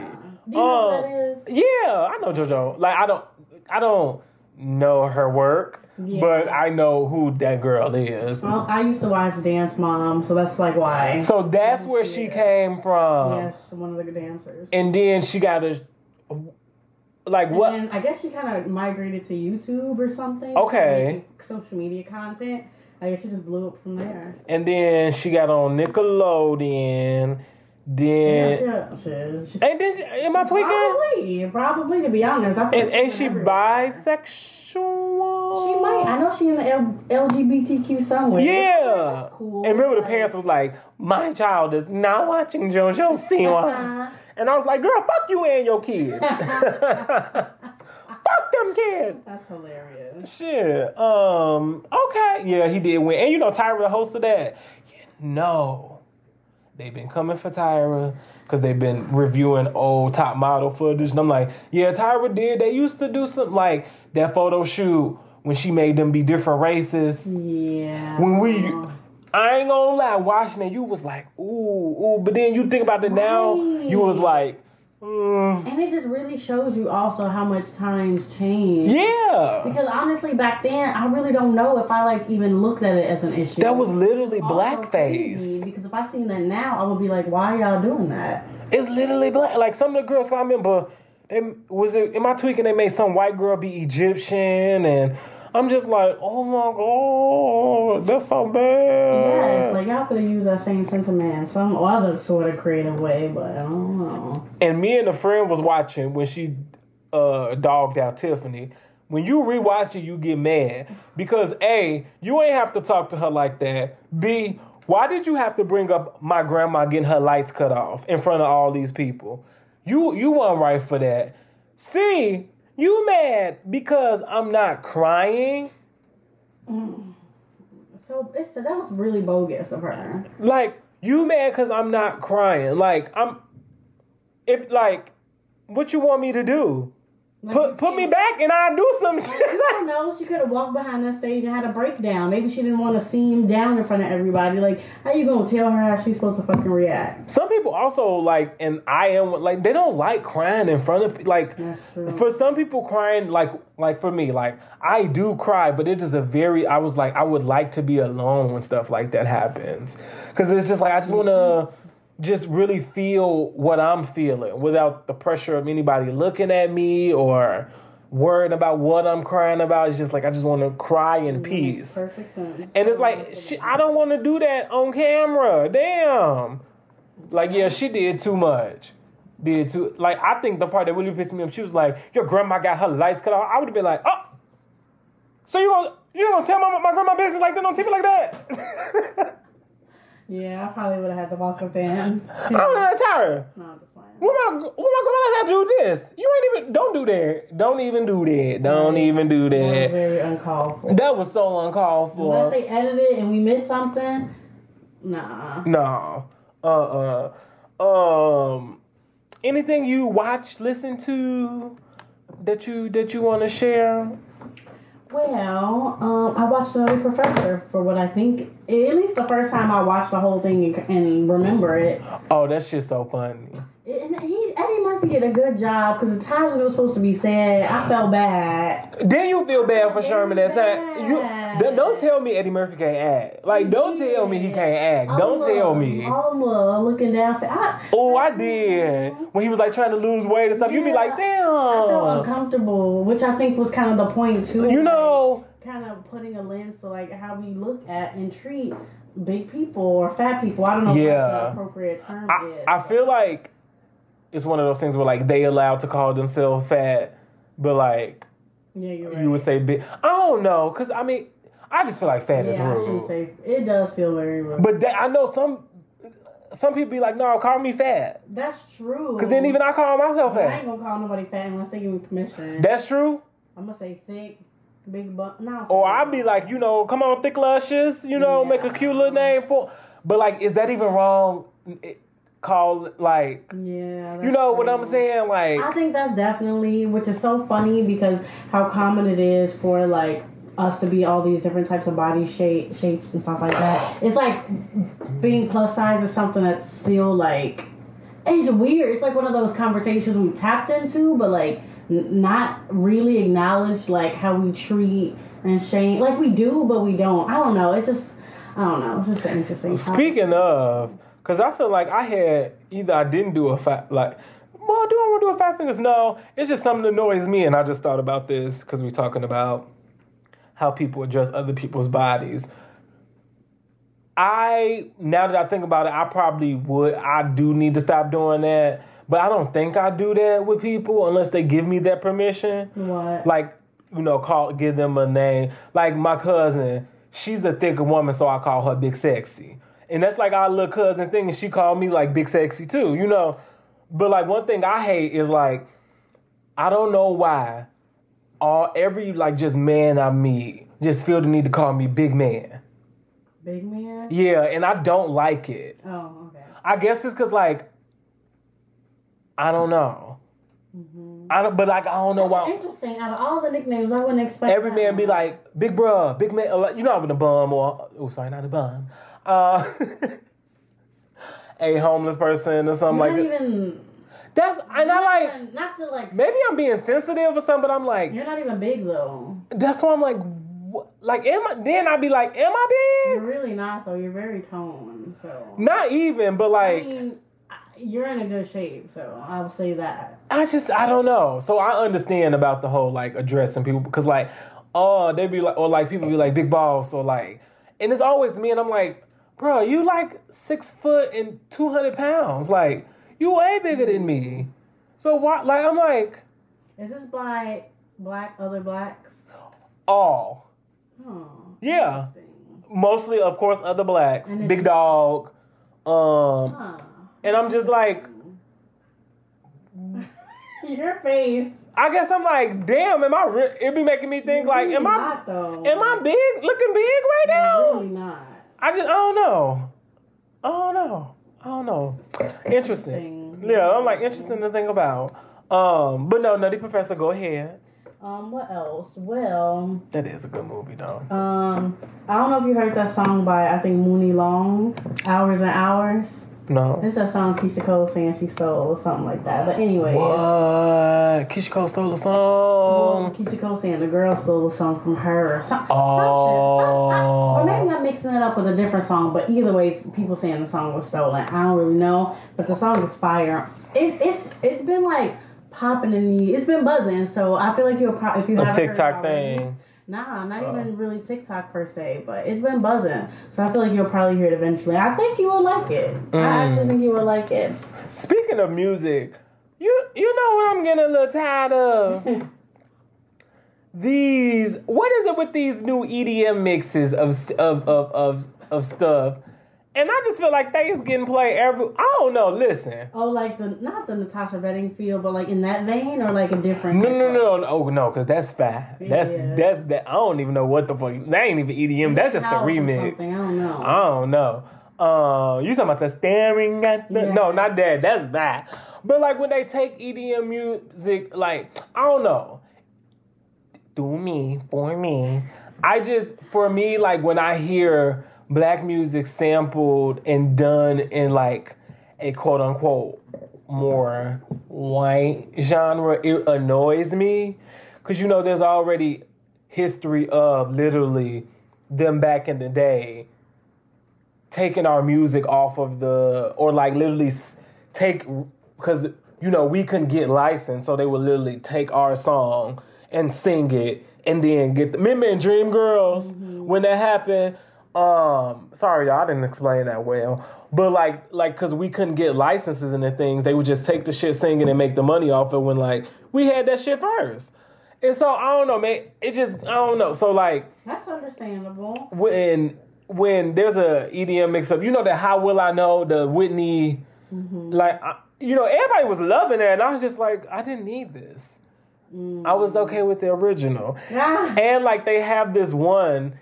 Do you know Um, who that is? Yeah, I know JoJo. Like I don't, I don't know her work, Yeah. but I know who that girl is. Well, I used to watch Dance Mom, so that's like why. So that's where she came from, yes, one of the dancers. and then she got a like what? And I guess she kind of migrated to YouTube or something. Okay. Social media content. I guess she just blew up from there. And then she got on Nickelodeon. Then Yeah, she, she, she, and then she, am I tweaking? probably, probably to be honest. I And think ain't she everywhere. bisexual? She might. I know she in the L- LGBTQ somewhere. Yeah. That's cool. And remember the parents was like, My child is not watching JoJo Siwa. and I was like, girl, fuck you and your kids. fuck them kids. That's hilarious. Shit. Um, okay. Yeah, he did win. And you know Tyra, the host of that. You know, they've been coming for Tyra because they've been reviewing old top model footage. And I'm like, yeah, Tyra did. They used to do something like that photo shoot when she made them be different races. Yeah. When we I ain't gonna lie, watching it, you was like, ooh, ooh. But then you think about it now, you was like, And it just really shows you also how much times change. yeah. Because honestly, back then, I really don't know if I like even looked at it as an issue. That was literally blackface. Because if I seen that now, I would be like, "Why y'all doing that?" It's literally black. Like some of the girls, I remember, they was it. Am I tweaking? They made some white girl be Egyptian, and I'm just like, oh my god, that's so bad. Yes, like y'all could have used that same sentiment in some other sort of creative way, but I don't know. and me and a friend was watching when she uh dogged out Tiffany. When you rewatch it, you get mad because A, you ain't have to talk to her like that. B, why did you have to bring up my grandma getting her lights cut off in front of all these people? You you weren't right for that. C, you mad because I'm not crying? Mm. So it's that was really bogus of her. Like you mad because I'm not crying? Like I'm, if like, what you want me to do? Put put me back and I'll do some shit. I don't know. She could have walked behind that stage and had a breakdown. Maybe she didn't want to seem down in front of everybody. Like, how you gonna tell her how she's supposed to fucking react? Some people also like, and I am like, they don't like crying in front of like. For some people, crying like like for me, like I do cry, but it is a very. I was like, I would like to be alone when stuff like that happens, because it's just like I just want to just really feel what I'm feeling without the pressure of anybody looking at me or worrying about what I'm crying about. It's just like I just want to cry in peace. Perfect sense. And it's like, she, I don't want to do that on camera. Damn. Like, yeah, she did too much. Did too. Like, I think the part that really pissed me off, she was like, "Your grandma got her lights cut off." I would have been like, "Oh, so you gonna you gonna tell my my grandma business like that on TV like that?" Yeah, I probably would have had to walk up there. I would have tired. no, I'm just playing. What my what my grandma had to do this? You ain't even. Don't do that. Don't even do that. Don't even do That was that. very uncalled for. That was so uncalled for. Unless they edited and we missed something, nah. No. Uh uh. Um anything you watch, listen to that you that you want to share? Well, um, I watched Another Professor for what I think, at least the first time I watched the whole thing and, and remember it. Oh, that shit's so funny. And he, Eddie Murphy did a good job because the times when it was supposed to be sad, I felt bad. Then you feel bad for Sherman that time. You don't- don't tell me Eddie Murphy can't act. Like don't tell me he can't act. Don't tell me. Of looking down for. Oh, I did. When he was like trying to lose weight and stuff, you'd be like, damn. I felt uncomfortable, which I think was kind of the point too. You know, kind of putting a lens to like how we look at and treat big people or fat people. I don't know Yeah. appropriate term I, is. I feel like it's one of those things where like they allowed to call themselves fat, but like yeah, you're right. you would say big. I don't know, cause I mean, I just feel like fat is yeah, I should rude. say it does feel very rude. But that, I know some some people be like, no, call me fat, that's true. cause then even I call myself fat. I ain't gonna call nobody fat unless they give me permission. That's true. I'm gonna say thick, big butt. No, Or I'd be like, you know, come on, thick luscious, you know, make a cute little name for. But like, is that even wrong? It, call like, yeah, you know what I'm saying? Like, I think that's definitely, which is so funny because how common it is for like us to be all these different types of body shape shapes and stuff like that. It's like being plus size is something that's still like it's weird. It's like one of those conversations we tapped into, but like n- not really acknowledge like how we treat and shame. Like we do, but we don't. I don't know. It's just I don't know. It's just an interesting. topic. Speaking of, because I feel like I had either I didn't do a fat like. Well, do I want to do a five fingers? No, it's just something that annoys me, and I just thought about this because we're talking about how people address other people's bodies. I now that I think about it, I probably would. I do need to stop doing that, but I don't think I do that with people unless they give me that permission. What? Like you know, call give them a name. Like my cousin, she's a thicker woman, so I call her Big Sexy, and that's like our little cousin thing, and she called me like Big Sexy too. You know, but like one thing I hate is like I don't know why all every like just man I meet just feel the need to call me Big Man. Big man. Yeah, and I don't like it. Oh, okay. I guess it's because like I don't know. Mhm. I don't, but like I don't know why. Interesting. Out of all the nicknames, I wouldn't expect Every that man be like big bruh, big man. uh, like, You know I'm a bum or oh sorry, not a bum. Uh, a homeless person or something You're like not even. That's. And I like even- not to like. maybe I'm being sensitive or something, but I'm like You're not even big though. that's why I'm like wh- like am I? Then I'd be like, am I big? You're really not though. You're very toned. So. Not even, but I like mean, you're in a good shape, so I'll say that. I just I don't know. So I understand about the whole like addressing people because like oh they be like or like people be like big balls or like and it's always me and I'm like bro you like six foot and two hundred pounds like you way bigger than me. So why like I'm like Is this by black other blacks? all Oh. yeah mostly of course other blacks big dog um Huh. and I'm just like Your face. I guess I'm like damn am I re- it be making me think like Really am I though. am I big looking big right now? Really not. I just I don't know. I don't know. I don't know. Interesting. Yeah, I'm like interesting to think about. Um, but no, Nutty Professor, go ahead. Um, what else? Well, That is a good movie though. um, I don't know if you heard that song by I think Muni Long, Hours and Hours. No. It's that song Keyshia Cole saying she stole or something like that. But anyway. What? Keyshia Cole stole the well, song. Keyshia Cole saying the girl stole the song from her or some, Oh. some. Some, I, or maybe I'm oh. mixing it up with a different song. But either way, people saying the song was stolen. I don't really know, but the song is fire. It, it's it's been like popping in the. It's been buzzing. So I feel like you'll probably if you A heard it TikTok already- thing. Nah, not oh. even really TikTok per se, but it's been buzzing. So I feel like you'll probably hear it eventually. I think you will like it. I mm. actually think you will like it. Speaking of music, you you know what I'm getting a little tired of? these what is it with these new EDM mixes of of of of, of stuff? And I just feel like they is getting played every. I don't know. Listen, Oh, like the not the Natasha Bedingfield, but like in that vein, or like a different. no, no, no, no. Oh no, because that's fat. That's Yeah. that's that. I don't even know what the fuck. That ain't even EDM. That's just a remix. I don't know. I don't know. Uh, you talking about the staring at the? Yeah. No, not that. That's that. But like when they take EDM music, like I don't know. Do me for me. I just for me like when I hear black music sampled and done in like a quote unquote more white genre, it annoys me. Because you know there's already history of literally them back in the day taking our music off of the or like literally take because you know we couldn't get licensed so they would literally take our song and sing it and then get the remember in dream girls mm-hmm. when that happened um sorry y'all I didn't explain that well but like like because we couldn't get licenses and the things they would just take the shit singing and make the money off it when like we had that shit first and so i don't know man it just i don't know so like That's understandable. when when there's a EDM mix up, you know that how will I know the Whitney, like I, you know everybody was loving it, and I was just like I didn't need this. I was okay with the original, Ah, and like they have this one.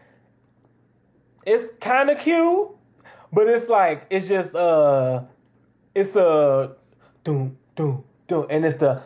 It's kind of cute, but it's like it's just uh, it's a doom doom doom, and it's the.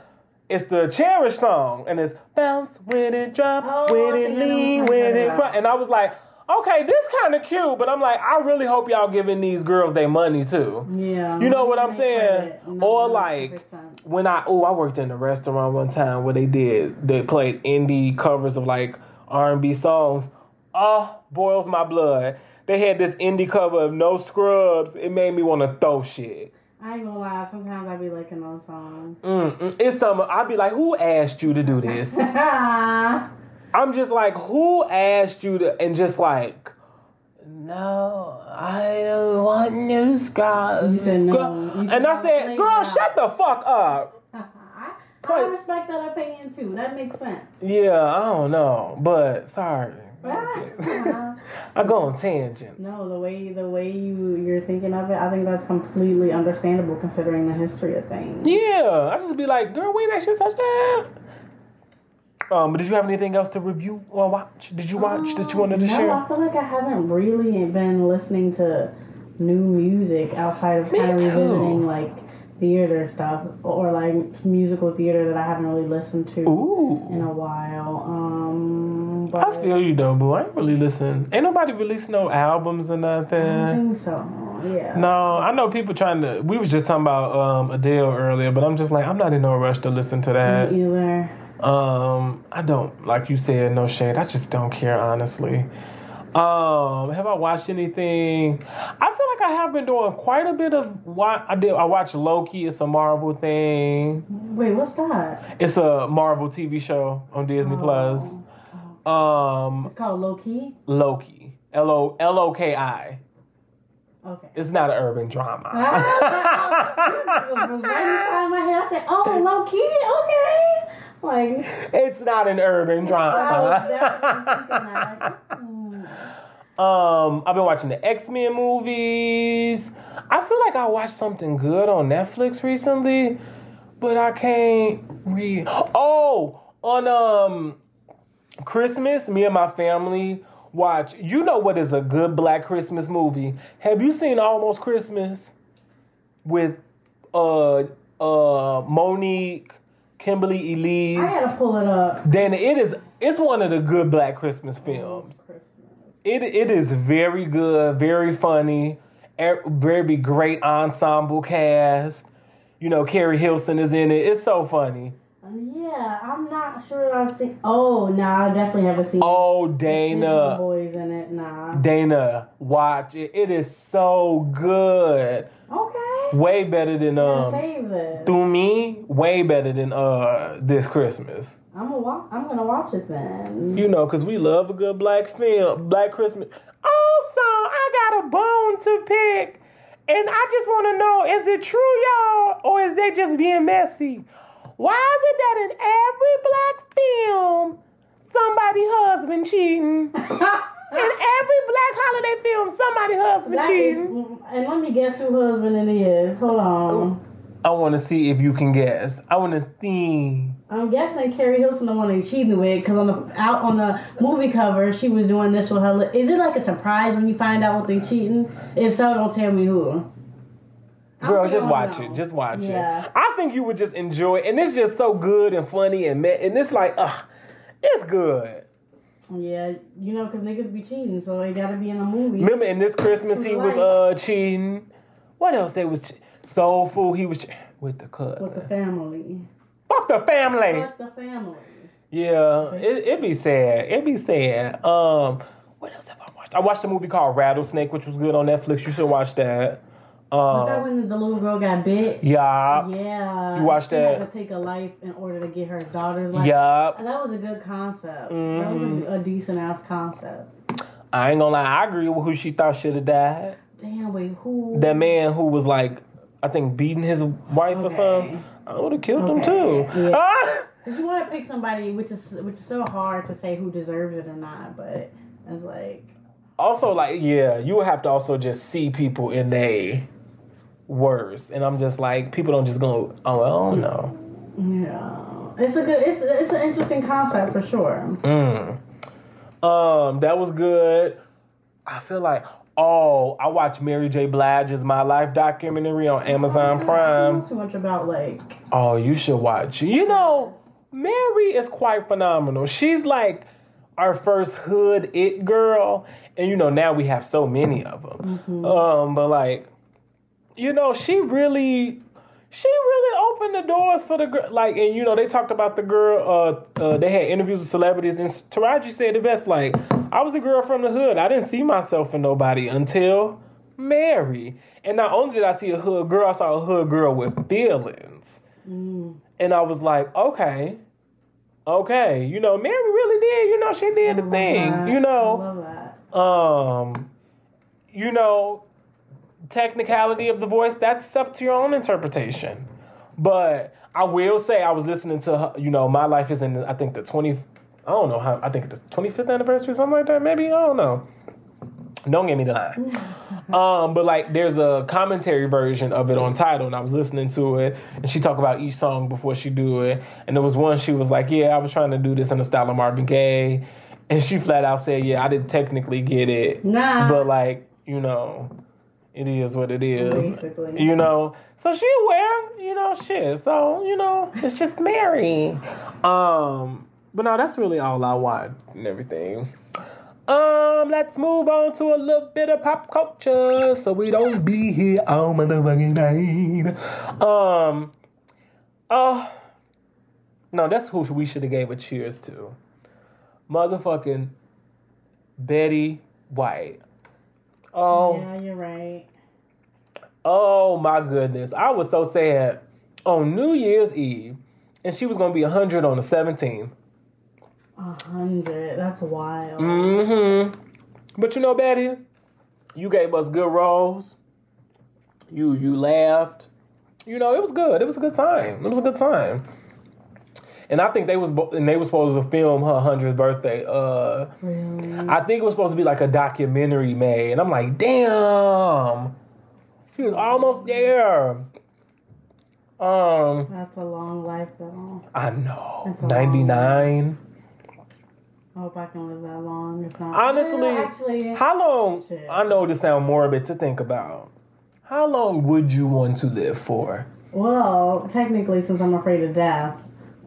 It's the cherish song, and it's bounce when it drop, Oh, when it lean, when it cry. And I was like, okay, this kind of cute, but I'm like, I really hope y'all giving these girls their money too. Yeah. You know what I'm saying? No, or like when I oh I worked in a restaurant one time where they did they played indie covers of like R and B songs. Oh, boils my blood. They had this indie cover of No Scrubs. It made me want to throw shit. I ain't gonna lie. Sometimes I be liking those songs. Mm-mm. It's some. I'd be like, who asked you to do this? I'm just like, who asked you to? And just like, no, I don't want new scrubs. You said no. You And I said girl, shut the fuck up. I, I respect that opinion too. That makes sense. Yeah, I don't know, but sorry. Ah. I go on tangents. No, the way the way you you're thinking of it, I think that's completely understandable considering the history of things. Yeah, I just be like, girl, we that actually touch that. Um, but did you have anything else to review or watch? Did you watch that you wanted to no, share? I feel like I haven't really been listening to new music outside of Me kind of revisiting like theater stuff or like musical theater that I haven't really listened to in a while. Um, but I feel you though, boo. I ain't really listen. Ain't nobody releasing no albums or nothing. I think so. Yeah. No, I know people trying to. We was just talking about um, Adele earlier, but I'm just like, I'm not in no rush to listen to that. Me either. Um, I don't like you said, no shade. I just don't care, honestly. Um, have I watched anything? I feel like I have been doing quite a bit of what I did. I watched Loki. It's a Marvel thing. Wait, what's that? It's a Marvel TV show on Disney Plus. Um, It's called Loki. Loki. L O L O K I. Okay. It's not an urban drama. it was right inside my head. I said, "Oh, low key, okay." Like it's not an urban I drama. definitely thinking that. Hmm. Um, I've been watching the X Men movies. I feel like I watched something good on Netflix recently, but I can't read. Oh, on um Christmas, me and my family watch. You know what is a good Black Christmas movie? Have you seen Almost Christmas with uh uh Mo'Nique, Kimberly Elise, I gotta pull it up. Dana? It is. It's one of the good Black Christmas films. It it is very good, very funny, very great ensemble cast. You know, Keri Hilson is in it. It's so funny. Yeah, I'm not sure I've seen. Oh, nah, I definitely haven't seen. Oh, Dana, boys in it. Nah. Dana, watch it. It is so good. Okay. Way better than um through me. Way better than uh this Christmas. I'm gonna watch. I'm gonna watch it then. You know, cause we love a good black film, black Christmas. Also, I got a bone to pick, and I just want to know: is it true, y'all, or is they just being messy? Why is it that in every black film, somebody husband cheating? In every black holiday film, somebody husband That is, cheating. and let me guess who husband it is. Hold on. I want to see if you can guess. I want to see. I'm guessing Keri Hilson the one they cheating with because on the out on the movie cover she was doing this with her. li- Is it like a surprise when you find out what they cheating? If so, don't tell me who. Girl, don't just know. watch it. Just watch Yeah. it. I think you would just enjoy it. And it's just so good and funny and me- and it's like, ugh, it's good. Yeah, you know, because niggas be cheating, so it gotta be in a movie. Remember in this Christmas he was uh cheating. What else they was che- soul food? He was che- with the cousin. With the family. Fuck the family. With the family. Yeah, it it be sad. It be sad. Um, what else have I watched? I watched a movie called Rattlesnake, which was good on Netflix. You should watch that. Was that Um, when the little girl got bit? yeah, Yeah. You watched she had that? to take a life in order to get her daughter's life. yeah. That was a good concept. That was Mm-hmm. a, a decent ass concept. I ain't gonna lie. I agree with who she thought should have died. Damn, wait, who? That man who was like, I think beating his wife or something. I would have killed him too. yeah. Ah! You want to pick somebody, which is which is so hard to say who deserves it or not, but it's like also like yeah you have to also just see people in they worst and i'm just like people don't just go oh i don't yeah, it's a good, it's it's an interesting concept for sure. mm. um that was good. I feel like oh i watched mary j. Blige's my life documentary on amazon don't prime. too much about like oh you should watch. You know mary is quite phenomenal. She's like our first hood it girl. And you know now we have so many of them. Um, but like, you know, she really. She really opened the doors for the girl, like, and you know they talked about the girl. Uh, uh, they had interviews with celebrities, and Taraji said the best. Like, I was a girl from the hood. I didn't see myself in nobody until Mary. And not only did I see a hood girl, I saw a hood girl with feelings. And I was like, okay, okay, you know, Mary really did. You know, she did the thing. that. You I know, um, you know, technicality of the voice, that's up to your own interpretation. But I will say, I was listening to, you know, My Life is in, I think, the 20, I don't know how, I think the 25th anniversary, something like that, maybe, I don't know. Don't get me the line. Um, but like, there's a commentary version of it on Tidal, and I was listening to it, and she talked about each song before she do it, and there was one she was like, "Yeah, I was trying to do this in the style of Marvin Gaye," and she flat out said, "Yeah, I didn't technically get it, Nah. but like, you know, it is what it is, Basically. you know." So she aware, you know, shit. So you know, it's just Mary. Um, but no, that's really all I want and everything. Um, let's move on to a little bit of pop culture so we don't be here all motherfucking night. Um, uh, no, that's who we should have gave a cheers to. Motherfucking Betty White. Oh, Yeah, you're right. oh my goodness. I was so sad on New Year's Eve, and she was gonna be 100 on the 17th. A hundred. That's wild. Mm-hmm. But you know, Betty, you gave us good roles. You you laughed. You know, it was good. It was a good time. It was a good time. And I think they was and they were supposed to film her hundredth birthday. Uh, Really? I think it was supposed to be like a documentary made, and I'm like, damn, she was almost there. Um, That's a long life though. I know, That's a long ninety nine. I hope I can live that long. Honestly, Well, actually, How long? Shit. I know this sounds morbid to think about. How long would you want to live for? well, technically, since I'm afraid of death,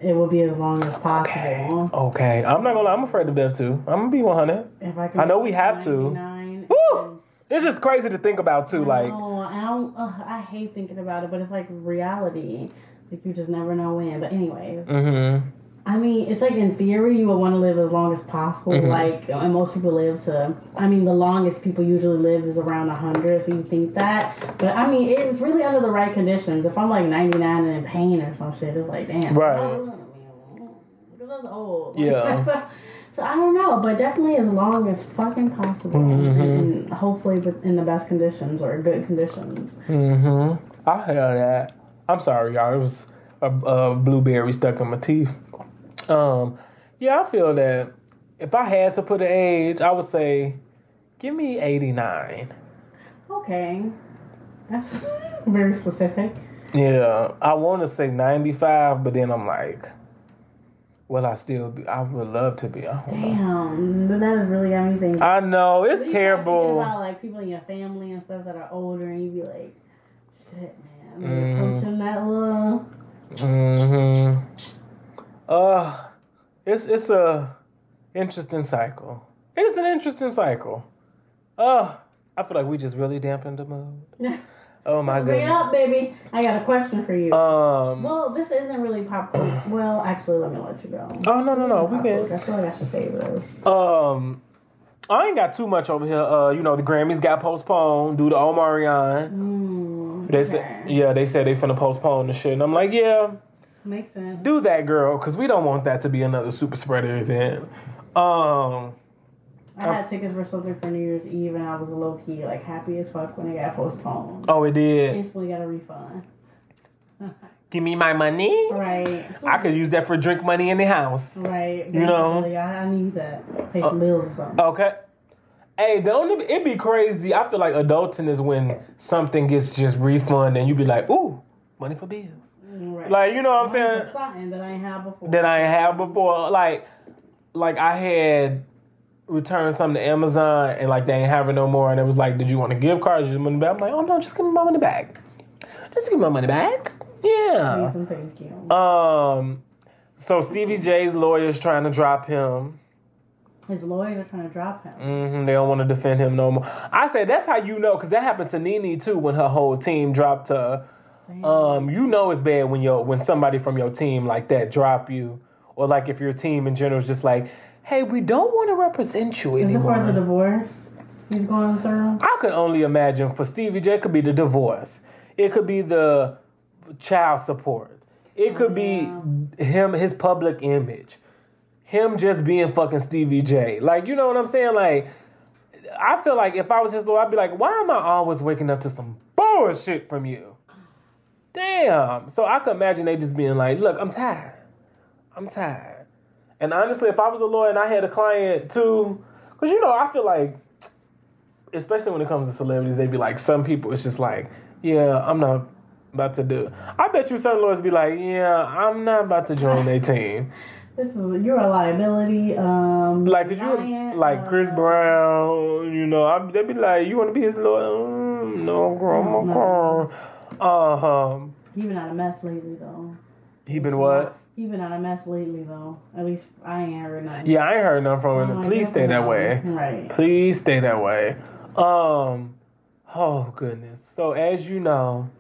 it will be as long as possible. Okay. okay. I'm not gonna lie. I'm afraid of death too. I'm gonna be 100. If I can, I know we have to. 99, Woo! It's just crazy to think about too. Like, No, I don't. Ugh, I hate thinking about it, but it's like reality. Like you just never know when. But anyways, mm-hmm. I mean, it's like in theory you would want to live as long as possible. Mm-hmm. Like, and most people live to. I mean, the longest people usually live is around hundred. So you think that, but I mean, it's really under the right conditions. If I'm like ninety nine and in pain or some shit, it's like damn. Right. Because that's old. Yeah. so, so I don't know, but definitely as long as fucking possible, Mm-hmm. and hopefully in the best conditions or good conditions. Mm-hmm. I heard that. I'm sorry, y'all. It was a, a blueberry stuck in my teeth. Um, yeah, I feel that if I had to put an age, I would say, give me 89. Okay, that's very specific. Yeah, I want to say 95, but then I'm like, well, I still be? I would love to be. I, don't know. Damn, that has really got me thinking. I know, it's You terrible. About like people in your family and stuff that are older, and you be like, "Shit, man, I'm Mhm. approaching that little." Mm-hmm. Uh, it's, it's a interesting cycle. It is an interesting cycle. Uh, I feel like we just really dampened the mood. Oh my Bring it up, baby. I got a question for you. Um, well, this isn't really pop culture. well, actually, let me let you go. oh no no no, we can. I feel like I should save this. Um, I ain't got too much over here. Uh, you know, the Grammys got postponed due to Omicron. Mm, They okay. said, yeah, they said they finna postpone the shit, and I'm like, yeah, Makes sense. do that, girl, because we don't want that to be another super spreader event. Um, I had tickets for something for New Year's Eve, and I was low key like happy as fuck when it got postponed. oh, it did. Instantly got a refund. Give me my money. Right. I could use that for drink money in the house. Right. You know? I, need that. Pay some bills or something. Okay. Hey, the only it be crazy. I feel like adulting is when something gets just refunded and you be like, ooh, money for bills. Right. Like you know what I'm saying? Something that I ain't had before. That I ain't have before. Like, like I had returned something to Amazon and like they ain't have it no more. And it was like, did you want a gift card? Did you money back? I'm like, oh no, just give me my money back. Just give me my money back. Yeah. Thank you. Um, so Stevie J's lawyer's trying to drop him. His lawyers are trying to drop him. hmm they don't want to defend him no more. I say that's how you know, because that happened to Nene too when her whole team dropped her. Um, you know it's bad when your when somebody from your team like that drop you, or like if your team in general is just like, hey, we don't want to represent you Is it anymore. for the divorce he's going through? I could only imagine for Stevie J it could be the divorce. It could be the child support. It could be him his public image. Him just being fucking Stevie J. Like, you know what I'm saying? Like I feel like if I was his lawyer, I'd be like, why am I always waking up to some bullshit from you? Damn. So I could imagine they just being like, look, I'm tired. I'm tired. And honestly, if I was a lawyer and I had a client too, because you know, I feel like especially when it comes to celebrities, they'd be like, some people, it's just like, yeah, I'm not about to do. I bet you certain lawyers be like, yeah, I'm not about to join their team. This is you're a liability. Um, Like, could you, like Chris uh, Brown, you know, I, they'd be like, you want to be his lawyer? Mm, no, girl, I'm No. A. Uh-huh. He been out of mess lately though. He been what? He been out of mess lately though. At least I ain't heard nothing. Yeah, I ain't heard nothing from him. Oh, Please stay that way. Right. Please stay that way. Um, oh goodness. So as you know,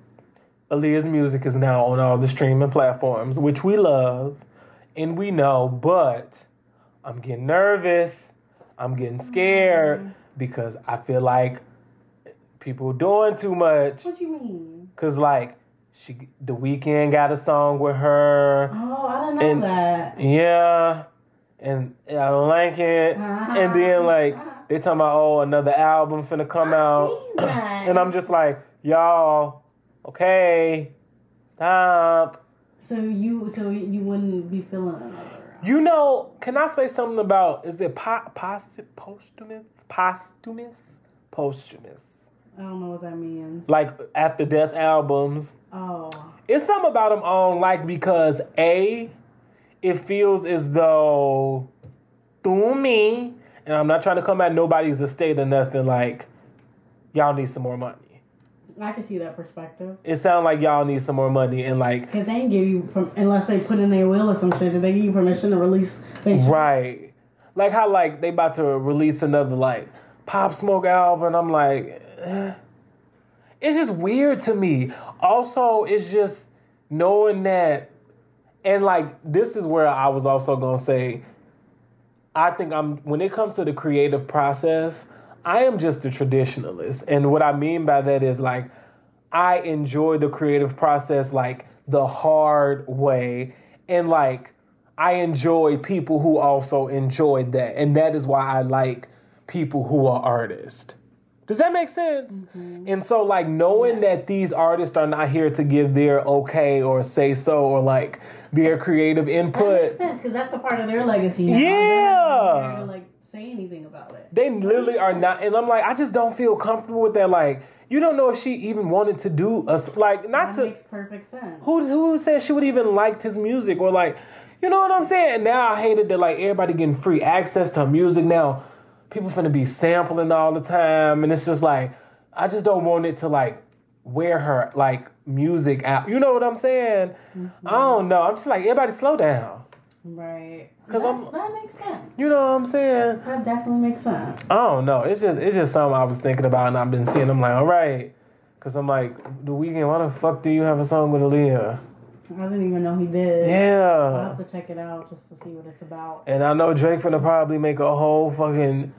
Aaliyah's music is now on all the streaming platforms, which we love and we know, but I'm getting nervous. I'm getting scared because I feel like people doing too much. What do you mean? Cause like she, the Weeknd got a song with her. Oh, I didn't know And- that. Yeah, and I don't like it. Ah. And then like they talking about oh another album finna come out, seen that. and I'm just like y'all, okay, stop. So you, so you wouldn't be feeling another. You know, can I say something about is it po- post- posthumous, posthumous, posthumous, I don't know what that means. like after death albums? Oh, It's something about them on like because a, it feels as though through me, and I'm not trying to come at nobody's estate or nothing. Like y'all need some more money. I can see that perspective. It sounds like y'all need some more money, and like Cause they ain't give you from unless they put in their will or some shit. Did they give you permission to release? They right, like how like they about to release another like Pop Smoke album. And I'm like. it's just weird to me. Also, it's just knowing that, and like this is where I was also gonna say, I think I'm when it comes to the creative process, I am just a traditionalist, and what I mean by that is like I enjoy the creative process like the hard way, and like I enjoy people who also enjoyed that, and that is why I like people who are artists. Does that make sense? Mm-hmm. And so, like, knowing that these artists are not here to give their okay or say so or like their creative that input, makes sense because that's a part of their legacy. Yeah. They're not even there to, like say anything about it. they literally are not. And I'm like, I just don't feel comfortable with that. Like, you don't know if she even wanted to do us, like, not That to. makes perfect sense. Who who said she would even liked his music or like, you know what I'm saying? Now I hated that like everybody getting free access to music now. People finna be sampling all the time, and it's just like I just don't want it to like wear her like music out. You know what I'm saying? Mm-hmm. I don't know. I'm just like everybody slow down. Right. 'Cause that, I'm- that makes sense. You know what I'm saying? That definitely makes sense. I don't know. It's just it's just something I was thinking about and I've been seeing. I'm like, all right. Cause I'm like, the Weeknd, why the fuck do you have a song with Aaliyah? I didn't even know he did. Yeah. I'll have to check it out just to see what it's about. And I know Drake finna probably make a whole fucking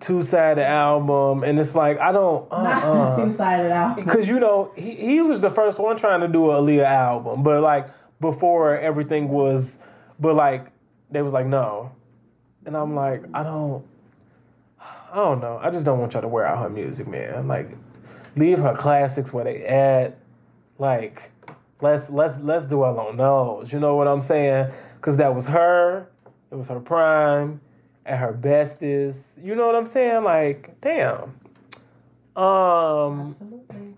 two sided album. And it's like, I don't, Not uh two sided album Cause you know, he, he was the first one trying to do a Aaliyah album. But like, before everything was, but like, they was like, no. And I'm like, I don't, I don't know. I just don't want y'all to wear out her music, man. Like, leave her classics where they at. Like, let's let's let's dwell on those. You know what I'm saying? Cause that was her. It was her prime, at her bestest. You know what I'm saying? Like, damn. Um, Absolutely.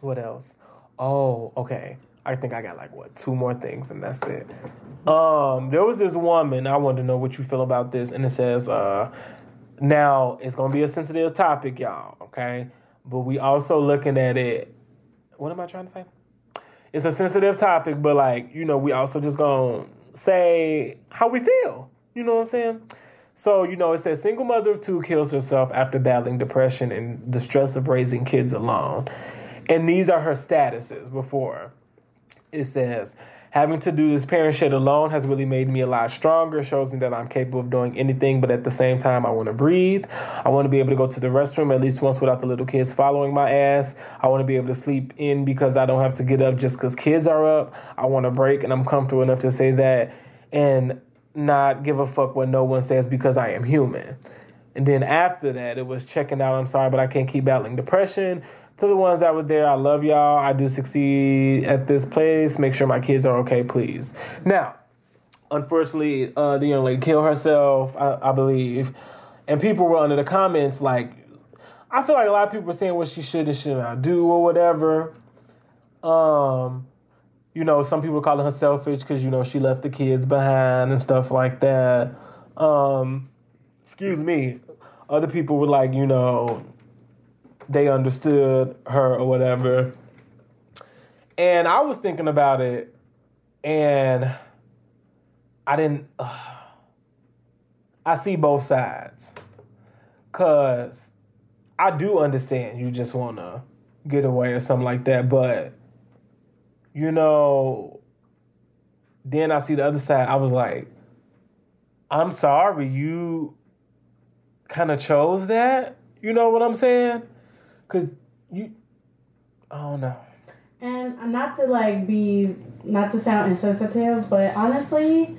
what else? Oh, okay. I think I got like what two more things, and that's it. Um, there was this woman. I wanted to know what you feel about this, and it says, uh, now it's gonna be a sensitive topic, y'all. Okay, but we also looking at it. What am I trying to say? It's a sensitive topic, but like you know, we also just gonna say how we feel. You know what I'm saying? So, you know, it says single mother of two kills herself after battling depression and the stress of raising kids alone. And these are her statuses before. It says, having to do this parent shit alone has really made me a lot stronger. Shows me that I'm capable of doing anything, but at the same time, I want to breathe. I want to be able to go to the restroom at least once without the little kids following my ass. I want to be able to sleep in because I don't have to get up just because kids are up. I want to break, and I'm comfortable enough to say that and not give a fuck what no one says because I am human. And then after that, it was checking out. I'm sorry, but I can't keep battling depression to the ones that were there, I love y'all. I do succeed at this place. Make sure my kids are okay, please. Now, unfortunately, uh, the young lady killed herself, I, I, believe. And people were under the comments like, I feel like a lot of people were saying what she should and should not do or whatever. Um, you know, some people calling her selfish because you know she left the kids behind and stuff like that. Um, excuse me. Other people were like, you know, they understood her or whatever. And I was thinking about it, and I didn't. Uh, I see both sides, cause I do understand you just want to get away or something like that, but you know, then I see the other side. I was like, I'm sorry, you kind of chose that. You know what I'm saying? Cause you, I don't know. And not to like be, not to sound insensitive, but honestly,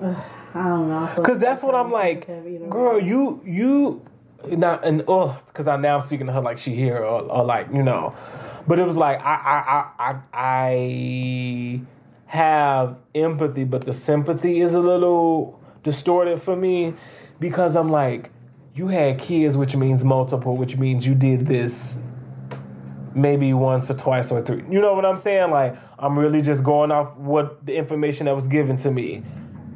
uh, I don't know. Cause that's what I'm like, girl. You you not and oh, cause I now I'm speaking to her like she here or, or like you know, but it was like I I I I have empathy, but the sympathy is a little distorted for me because I'm like you had kids, which means multiple, which means you did this maybe once or twice or three. You know what I'm saying? Like I'm really just going off what the information that was given to me.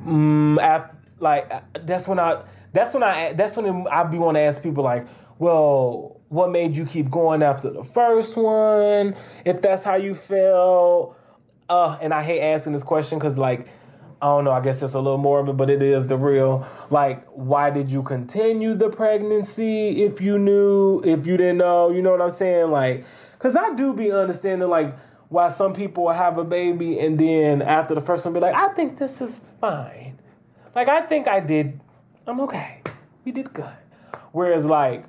Mm, after, like that's when I that's when I that's when I be want to ask people like, well, what made you keep going after the first one? If that's how you feel. Uh, and I hate asking this question because like I don't know, I guess it's a little morbid, but it is the real. Like, why did you continue the pregnancy if you knew, if you didn't know? You know what I'm saying? Like, because I do be understanding, like, why some people have a baby and then after the first one be like, I think this is fine. Like, I think I did, I'm okay. We did good. Whereas, like,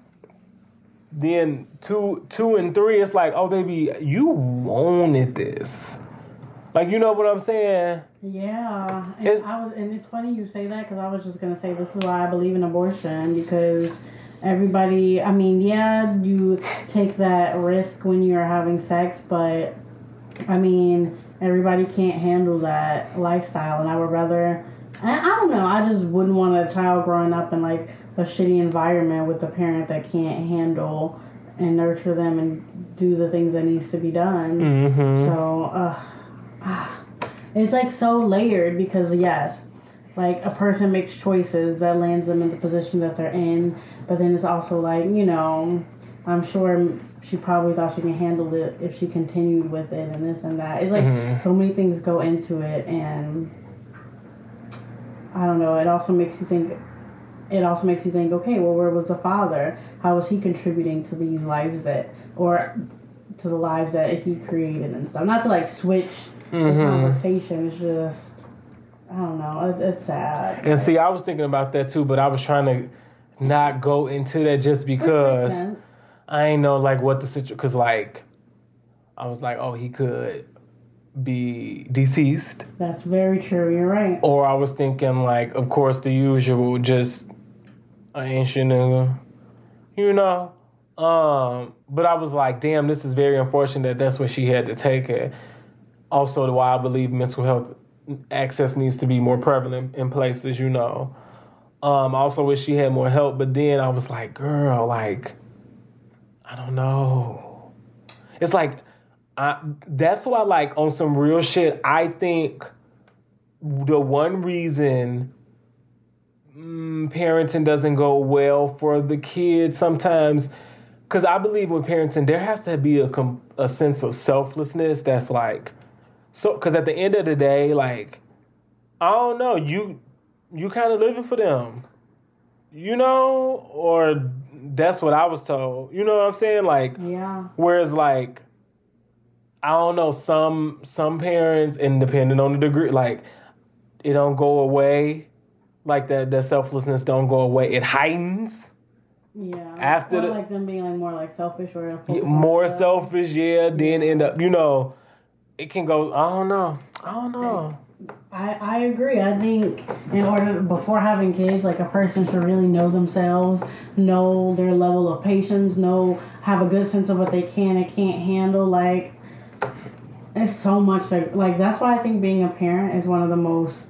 then two, two and three, it's like, oh, baby, you wanted this. Like, you know what I'm saying? Yeah, and it's, I was, and it's funny you say that because I was just gonna say this is why I believe in abortion because everybody. I mean, yeah, you take that risk when you are having sex, but I mean, everybody can't handle that lifestyle, and I would rather. I, I don't know. I just wouldn't want a child growing up in like a shitty environment with a parent that can't handle and nurture them and do the things that needs to be done. Mm-hmm. So, uh, ah it's like so layered because yes, like a person makes choices that lands them in the position that they're in, but then it's also like you know, I'm sure she probably thought she can handle it if she continued with it and this and that. It's like mm-hmm. so many things go into it, and I don't know. It also makes you think. It also makes you think. Okay, well, where was the father? How was he contributing to these lives that, or to the lives that he created and stuff? Not to like switch mm-hmm. the conversation is just I don't know. It's it's sad. And see, I was thinking about that too, but I was trying to not go into that just because I ain't know like what the situation. Because like I was like, oh, he could be deceased. That's very true. You're right. Or I was thinking like, of course, the usual, just an ancient nigga, you know. Um, but I was like, damn, this is very unfortunate that that's what she had to take it also why I believe mental health access needs to be more prevalent in places, you know. Um, I also wish she had more help, but then I was like, girl, like, I don't know. It's like, I, that's why, like, on some real shit, I think the one reason mm, parenting doesn't go well for the kids sometimes, because I believe with parenting, there has to be a, a sense of selflessness that's like, so, because at the end of the day, like, I don't know, you you kind of living for them. you know, or that's what I was told. You know what I'm saying? Like, Yeah. whereas like, I don't know some some parents, and depending on the degree, like it don't go away. Like that, that selflessness don't go away. It heightens. Yeah. After the- like them being like more like selfish or more selfish, yeah. Then end up, you know, it can go. I don't know. I don't know. I, I agree. I think in order before having kids, like a person should really know themselves, know their level of patience, know have a good sense of what they can and can't handle. Like it's so much like like that's why I think being a parent is one of the most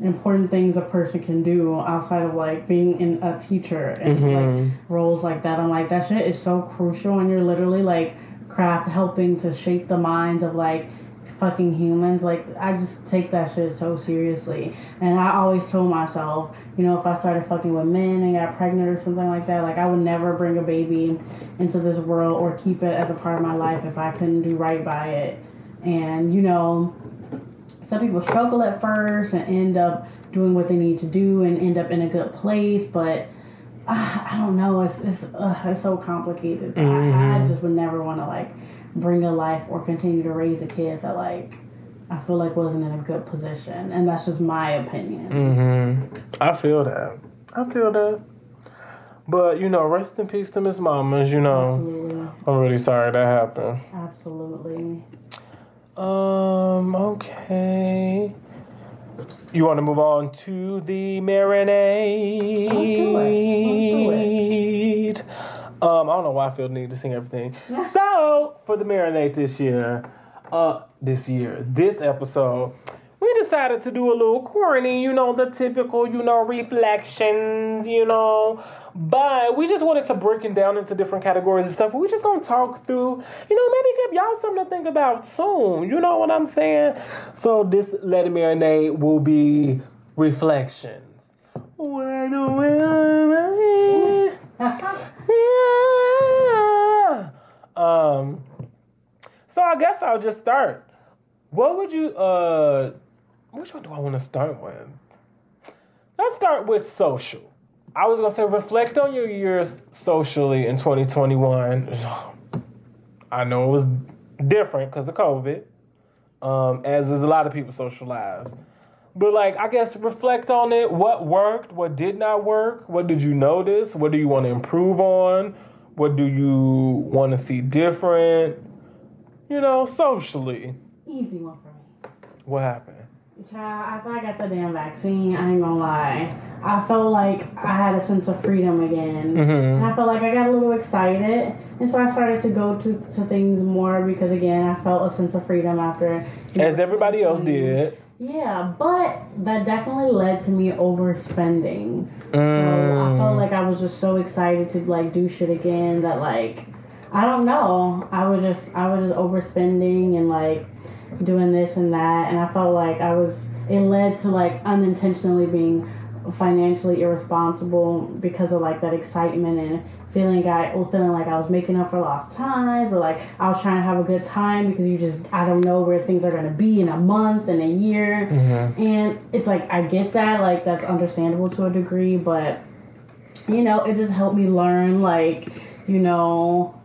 important things a person can do outside of like being in a teacher and like mm-hmm. roles like that. I'm like that shit is so crucial and you're literally like craft helping to shape the minds of like fucking humans. Like I just take that shit so seriously. And I always told myself, you know, if I started fucking with men and got pregnant or something like that, like I would never bring a baby into this world or keep it as a part of my life if I couldn't do right by it. And you know, some people struggle at first and end up doing what they need to do and end up in a good place, but uh, I don't know. It's it's uh, it's so complicated. I, I just would never want to like bring a life or continue to raise a kid that like I feel like wasn't in a good position, and that's just my opinion. Mm-hmm. I feel that. I feel that. But you know, rest in peace to Miss Mamas. You know, Absolutely, I'm really sorry that happened. absolutely. Um. Okay. You want to move on to the marinade? Um, I don't know why I feel the need to sing everything. so for the marinade this year, uh, this year, this episode, we decided to do a little corny. You know, the typical, you know, reflections. You know. But we just wanted to break it down into different categories and stuff. We just gonna talk through, you know, maybe give y'all something to think about soon. You know what I'm saying? So this Let It Marinate will be reflections. Why do I- Yeah. Um. So I guess I'll just start. What would you uh? Which one do I want to start with? Let's start with social. I was gonna say reflect on your years socially in 2021. I know it was different because of COVID, um, as is a lot of people's social lives. But like, I guess reflect on it. What worked? What did not work? What did you notice? What do you want to improve on? What do you want to see different? You know, socially. Easy one for me. What happened? Child, after I got the damn vaccine, I ain't gonna lie. I felt like I had a sense of freedom again. Mm-hmm. And I felt like I got a little excited. And so I started to go to, to things more because, again, I felt a sense of freedom after. As everybody else did. Yeah, but that definitely led to me overspending. So Mm. I felt like I was just so excited to like do shit again that like I don't know. I was just I was just overspending and like doing this and that and I felt like I was it led to like unintentionally being financially irresponsible because of like that excitement and feeling I well, feeling like I was making up for lost time or like I was trying to have a good time because you just I don't know where things are gonna be in a month and a year. Mm-hmm. And it's like I get that like that's understandable to a degree but you know it just helped me learn like you know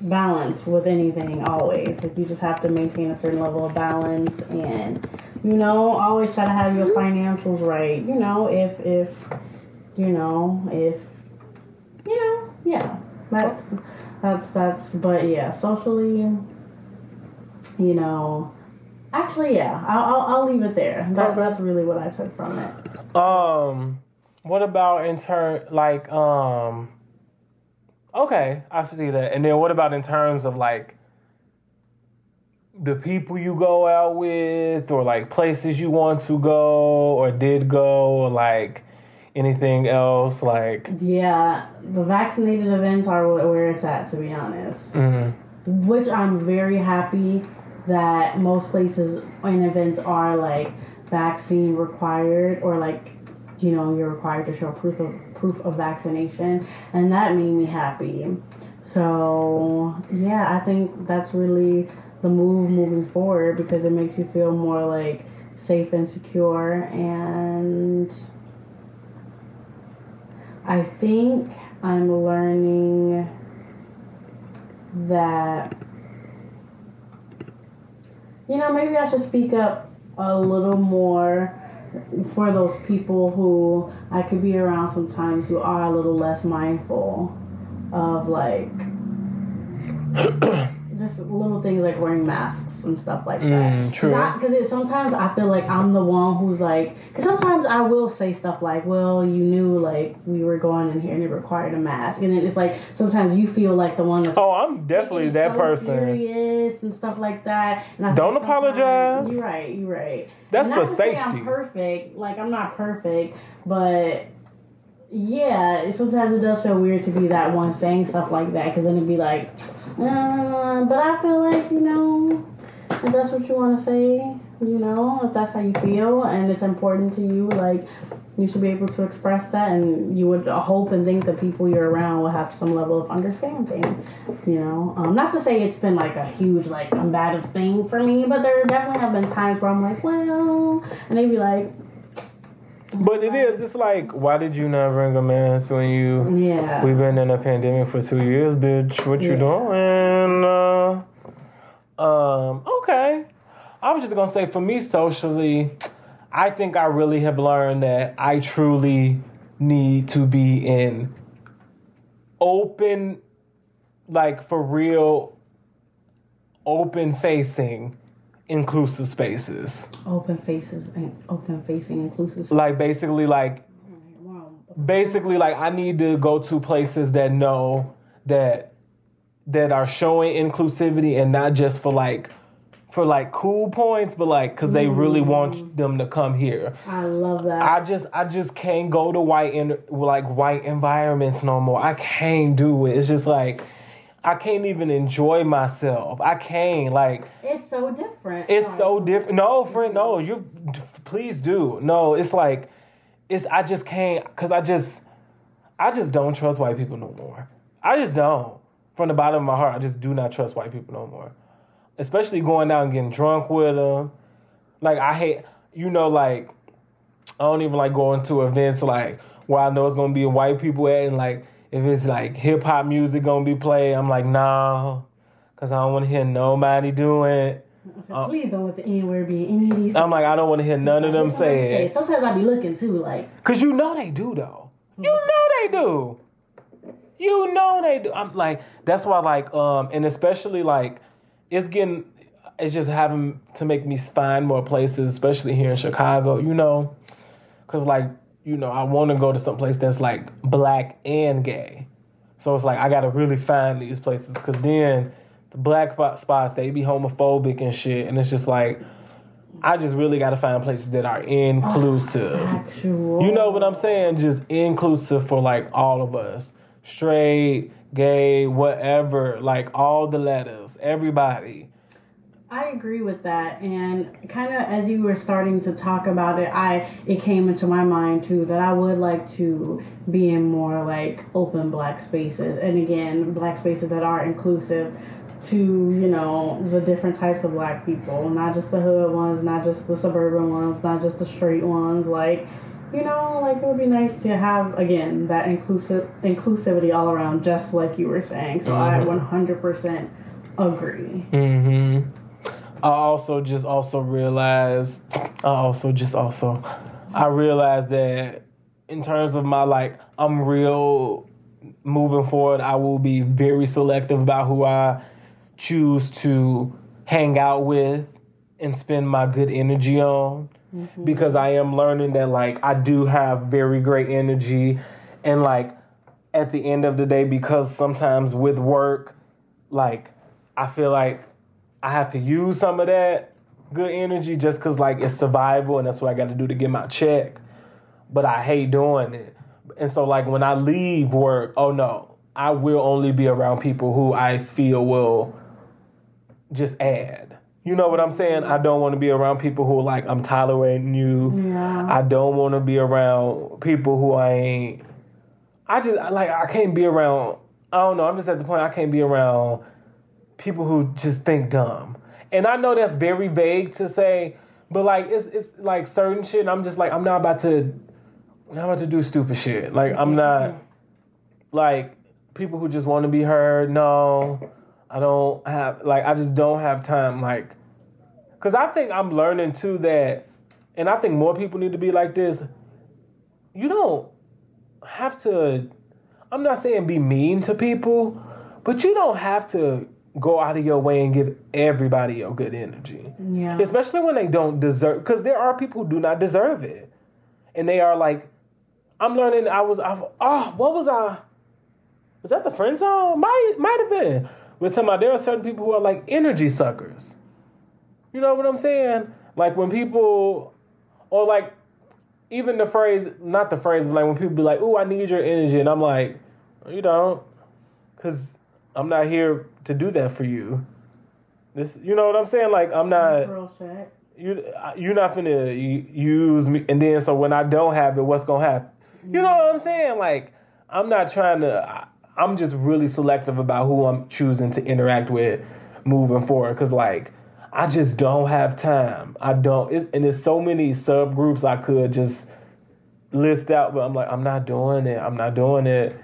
balance with anything always. Like you just have to maintain a certain level of balance and you know always try to have your financials right you know if if you know if you know yeah that's that's that's but yeah socially you know actually yeah i'll i'll, I'll leave it there. That, that's really what i took from it. Um, what about in turn, like, um, okay, I see that. And then what about in terms of like the people you go out with, or like places you want to go, or did go, or like anything else? Like, yeah the vaccinated events are where it's at to be honest mm, which I'm very happy that most places and events are like vaccine required or like you know you're required to show proof of proof of vaccination and that made me happy so yeah I think that's really the move moving forward because it makes you feel more like safe and secure and I think I'm learning that you know maybe I should speak up a little more for those people who I could be around sometimes who are a little less mindful of like just little things like wearing masks and stuff like that. Mm, true. Because sometimes I feel like I'm the one who's like, because sometimes I will say stuff like, "Well, you knew like we were going in here and it required a mask," and then it's like sometimes you feel like the one that's Oh, I'm definitely that so person. serious and stuff like that. And Don't apologize. You're right. You're right. That's for safety. I'm perfect. Like I'm not perfect, but yeah, sometimes it does feel weird to be that one saying stuff like that because then it'd be like, uh, but I feel like you know, if that's what you want to say, you know, if that's how you feel and it's important to you, like you should be able to express that, and you would hope and think that people you're around will have some level of understanding, you know. Um, not to say it's been like a huge like combative thing for me, but there definitely have been times where I'm like, well, and they'd be like, But it is. It's like, why did you not bring a mask when you? yeah. We've been in a pandemic for two years, bitch. What you Yeah. doing? Uh, um. Okay. I was just gonna say, for me, socially, I think I really have learned that I truly need to be in open, like for real, open facing, inclusive spaces. Open faces and open facing inclusive. Like basically, like basically like I need to go to places that know that that are showing inclusivity and not just for like for like cool points, but like because they really want mm. them to come here. I love that. I just I just can't go to white in like white environments no more. I can't do it. It's just like I can't even enjoy myself. I can't like it's so different. it's so different. No, friend, no. You please do. No, it's like it's. I just can't because I just I just don't trust white people no more. I just don't. From the bottom of my heart, I just do not trust white people no more. Especially going out and getting drunk with them. Like I hate, you know, like I don't even like going to events like where I know it's gonna be white people at, and like if it's like hip hop music gonna be played, I'm like nah, cause I don't want to hear nobody doing it. Please don't let the N word be any of these. I'm like, I don't want to hear none of them That's what I'm say it. Sometimes I be looking too, like Cause you know they do though. You know they do. You know they do. I'm like, that's why like, um, and especially like, it's getting, it's just having to make me find more places, especially here in Chicago. You know, cause like, you know, I want to go to some place that's like black and gay. So it's like I gotta really find these places, cause then the black spots they be homophobic and shit, and it's just like. I just really got to find places that are inclusive. actual. You know what I'm saying? Just inclusive for like all of us. Straight, gay, whatever, like all the letters, everybody. I agree with that, and kind of as you were starting to talk about it, I it came into my mind too that I would like to be in more like open black spaces, and again, black spaces that are inclusive to you know the different types of black people, not just the hood ones, not just the suburban ones, not just the straight ones, like. You know, like it would be nice to have again that inclusive inclusivity all around, just like you were saying. So I Mhm. one hundred percent agree. Mm-hmm. I also just also realized, I also just also, I realized that in terms of my like, I'm real moving forward. I will be very selective about who I choose to hang out with and spend my good energy on mm-hmm. because I am learning that like I do have very great energy and like at the end of the day because sometimes with work like I feel like I have to use some of that good energy just cuz like it's survival and that's what I got to do to get my check but I hate doing it and so like when I leave work oh no I will only be around people who I feel will just add you know what I'm saying? I don't want to be around people who are like I'm tolerating you. Yeah. I don't want to be around people who I ain't. I just like I can't be around. I don't know. I'm just at the point I can't be around people who just think dumb. And I know that's very vague to say, but like it's it's like certain shit. I'm just like I'm not about to I'm not about to do stupid shit. Like I'm not like people who just want to be heard. No, I don't have like I just don't have time. Like, cause I think I'm learning too that, and I think more people need to be like this. You don't have to. I'm not saying be mean to people, but you don't have to go out of your way and give everybody your good energy. Yeah. Especially when they don't deserve, because there are people who do not deserve it, and they are like, I'm learning. I was, I've, oh, what was I? Was that the friend zone? Might might have been. We're talking about there are certain people who are like energy suckers. You know what I'm saying? Like when people, or like even the phrase, not the phrase, but like when people be like, "Ooh, I need your energy," and I'm like, "No, "You don't," because I'm not here to do that for you. This, you know what I'm saying? Like I'm not you. You're not gonna use me, and then so when I don't have it, what's gonna happen? You know what I'm saying? Like I'm not trying to. I, I'm just really selective about who I'm choosing to interact with moving forward, because like. I just don't have time. I don't, it's, and there's so many subgroups I could just list out, but I'm like, I'm not doing it. I'm not doing it.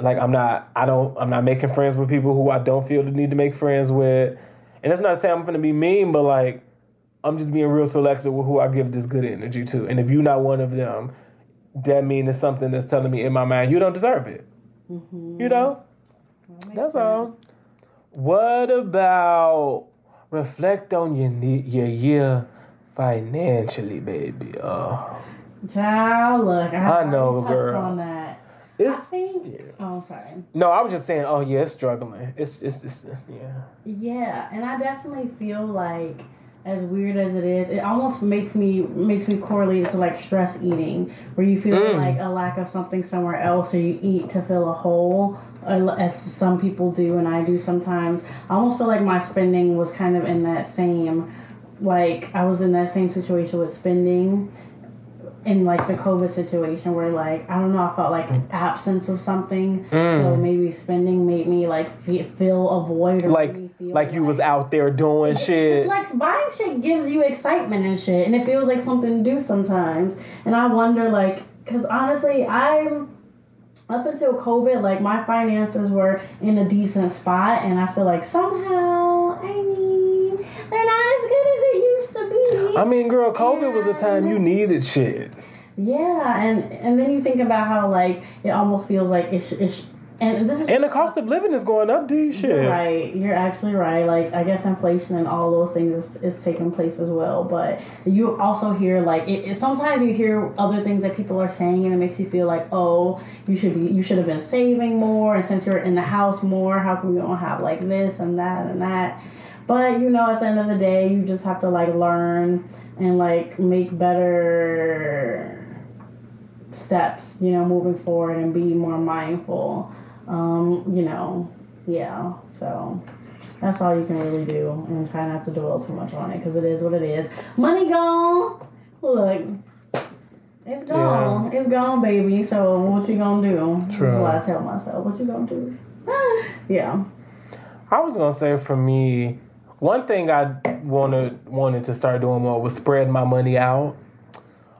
Like, I'm not, I don't, I'm not making friends with people who I don't feel the need to make friends with. And that's not saying I'm gonna be mean, but like, I'm just being real selective with who I give this good energy to. And if you're not one of them, that means it's something that's telling me in my mind you don't deserve it. You mm-hmm. know, that's all. What about reflect on your ne- your year financially, baby? Oh, Child, look, I, I know, girl. On that. I it's think. Oh, sorry. no. I was just saying. Oh yeah, it's struggling. It's it's, it's, it's yeah. Yeah, and I definitely feel like as weird as it is, it almost makes me makes me correlate it to like stress eating, where you feel Mm. like a lack of something somewhere else, or you eat to fill a hole, as some people do, and I do sometimes. I almost feel like my spending was kind of in that same, like I was in that same situation with spending. In like the COVID situation, where like I don't know, I felt like mm. absence of something, so mm. maybe spending made me like fe- feel a void, or Like made like you was out there doing shit. like buying shit gives you excitement and shit, and it feels like something to do sometimes. And I wonder, like, because honestly, I'm up until COVID, like my finances were in a decent spot, and I feel like somehow, I mean, they're not as good as it I mean, girl, COVID was a time you needed shit. yeah, and and then you think about how like it almost feels like it's it's and this is And the cost of living is going up, dude. Shit. You're right. You're actually right. Like I guess inflation and all those things is, is taking place as well. But you also hear like it, it- sometimes you hear other things that people are saying and it makes you feel like oh you should be you should have been saving more and since you're in the house more how come you don't have like this and that and that. But you know at the end of the day you just have to like learn and like make better steps you know moving forward and be more mindful um, you know, yeah. So that's all you can really do, and try not to dwell too much on it because it is what it is. Money gone. Look, it's gone. It's gone, baby. So what you gonna do? True. That's what I tell myself. What you gonna do? yeah. I was gonna say for me, one thing I wanted wanted to start doing more was spread my money out.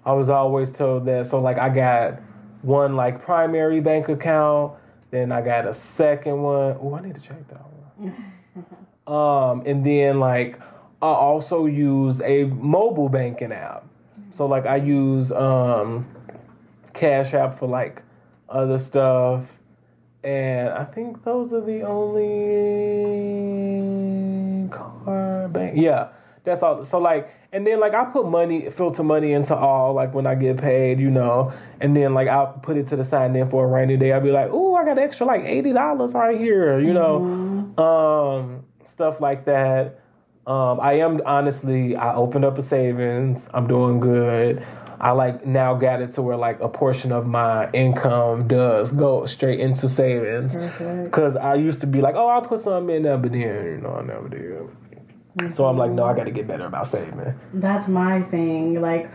I was always told that. So like I got one like primary bank account, then I got a second one. Oh, I need to check that one. um, and then like I also use a mobile banking app. So like I use um Cash App for like other stuff. And I think those are the only car bank. Yeah, that's all. So like, and then like I put money, filter money into all like when I get paid, you know, and then like I'll put it to the side. And then for a rainy day, I'll be like, oh, I got extra like eighty dollars right here, you know, um, stuff like that. Um, I am honestly, I opened up a savings. I'm doing good. I like now got it to where like a portion of my income does go straight into savings. Perfect. Cause I used to be like, oh, I'll put something in there, but then you know I never did. So I'm like, no, I got to get better about saving. That's my thing. Like,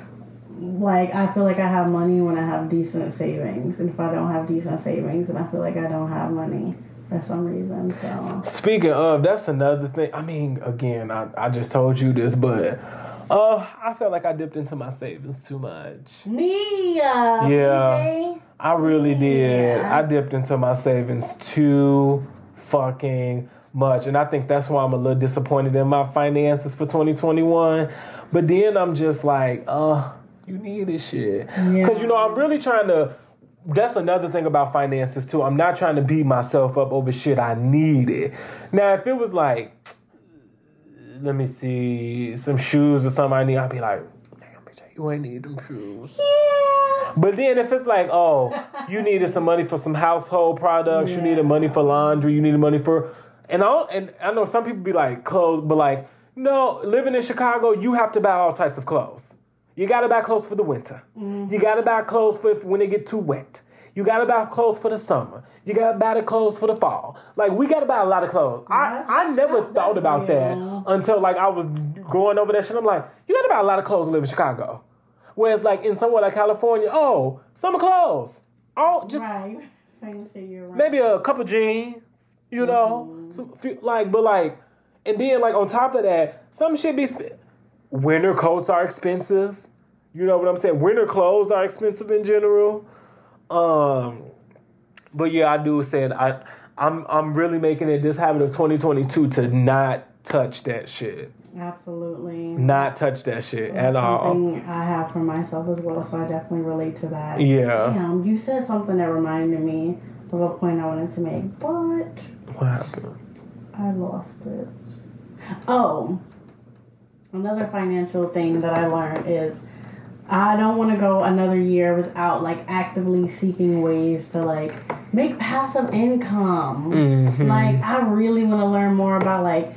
like I feel like I have money when I have decent savings, and if I don't have decent savings, then I feel like I don't have money for some reason. So Speaking of, that's another thing. I mean, again, I, I just told you this, but Uh, I felt like I dipped into my savings too much. Me, uh, Yeah. PJ. I really did. Yeah. I dipped into my savings too fucking much. And I think that's why I'm a little disappointed in my finances for 2021. But then I'm just like, uh, you need this shit. Because, you know, I'm really trying to. That's another thing about finances too. I'm not trying to beat myself up over shit I needed. Now, if it was like, let me see, some shoes or something I need, I'd be like, damn, bitch, you ain't need them shoes. Yeah. But then if it's like, oh, you needed some money for some household products, you needed money for laundry, you needed money for, and I and I know some people be like clothes, but like no, living in Chicago, you have to buy all types of clothes. You got to buy clothes for the winter. Mm-hmm. You got to buy clothes for when it get too wet. You got to buy clothes for the summer. You got to buy the clothes for the fall. Like we got to buy a lot of clothes. I, I never thought about that until like I was going over that shit. I'm like, you got to buy a lot of clothes to live in Chicago. Whereas like in somewhere like California, oh, summer clothes. Oh, just Right. Same shit. You're right. maybe a couple jeans, you know, Mm-hmm. some few, like, but like, and then like on top of that, some shit be. Sp- Winter coats are expensive. You know what I'm saying? Winter clothes are expensive in general. Um, but yeah, I do say it. I I'm I'm really making it this habit of 2022 to not touch that shit, Absolutely. not touch that shit at all. something I have for myself as well, so I definitely relate to that. Yeah. Damn, you said something that reminded me of a point I wanted to make, but What happened? I lost it. Oh, another financial thing that I learned is I don't want to go another year without like actively seeking ways to like make passive income. Mhm. Like I really want to learn more about like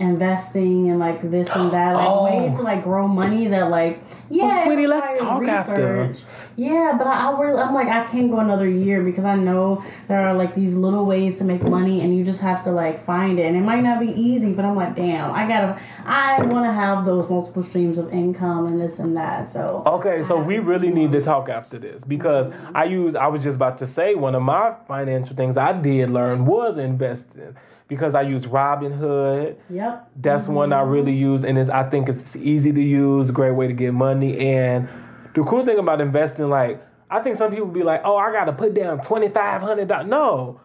investing and like this and that, like Oh. ways to like grow money that like yeah. it sweetie, let's talk after. Yeah, but I, I really, I'm like I can't go another year because I know there are like these little ways to make money and you just have to like find it and it might not be easy, but I'm like damn, I gotta, I want to have those multiple streams of income and this and that. So Okay, so we really need to talk after this because I use I was just about to say one of my financial things I did learn was investing because I use Robinhood. yep, That's one I mm-hmm. really use and it's I think it's easy to use, great way to get money and the cool thing about investing like I think some people be like, "Oh, I got to put down $2500." No.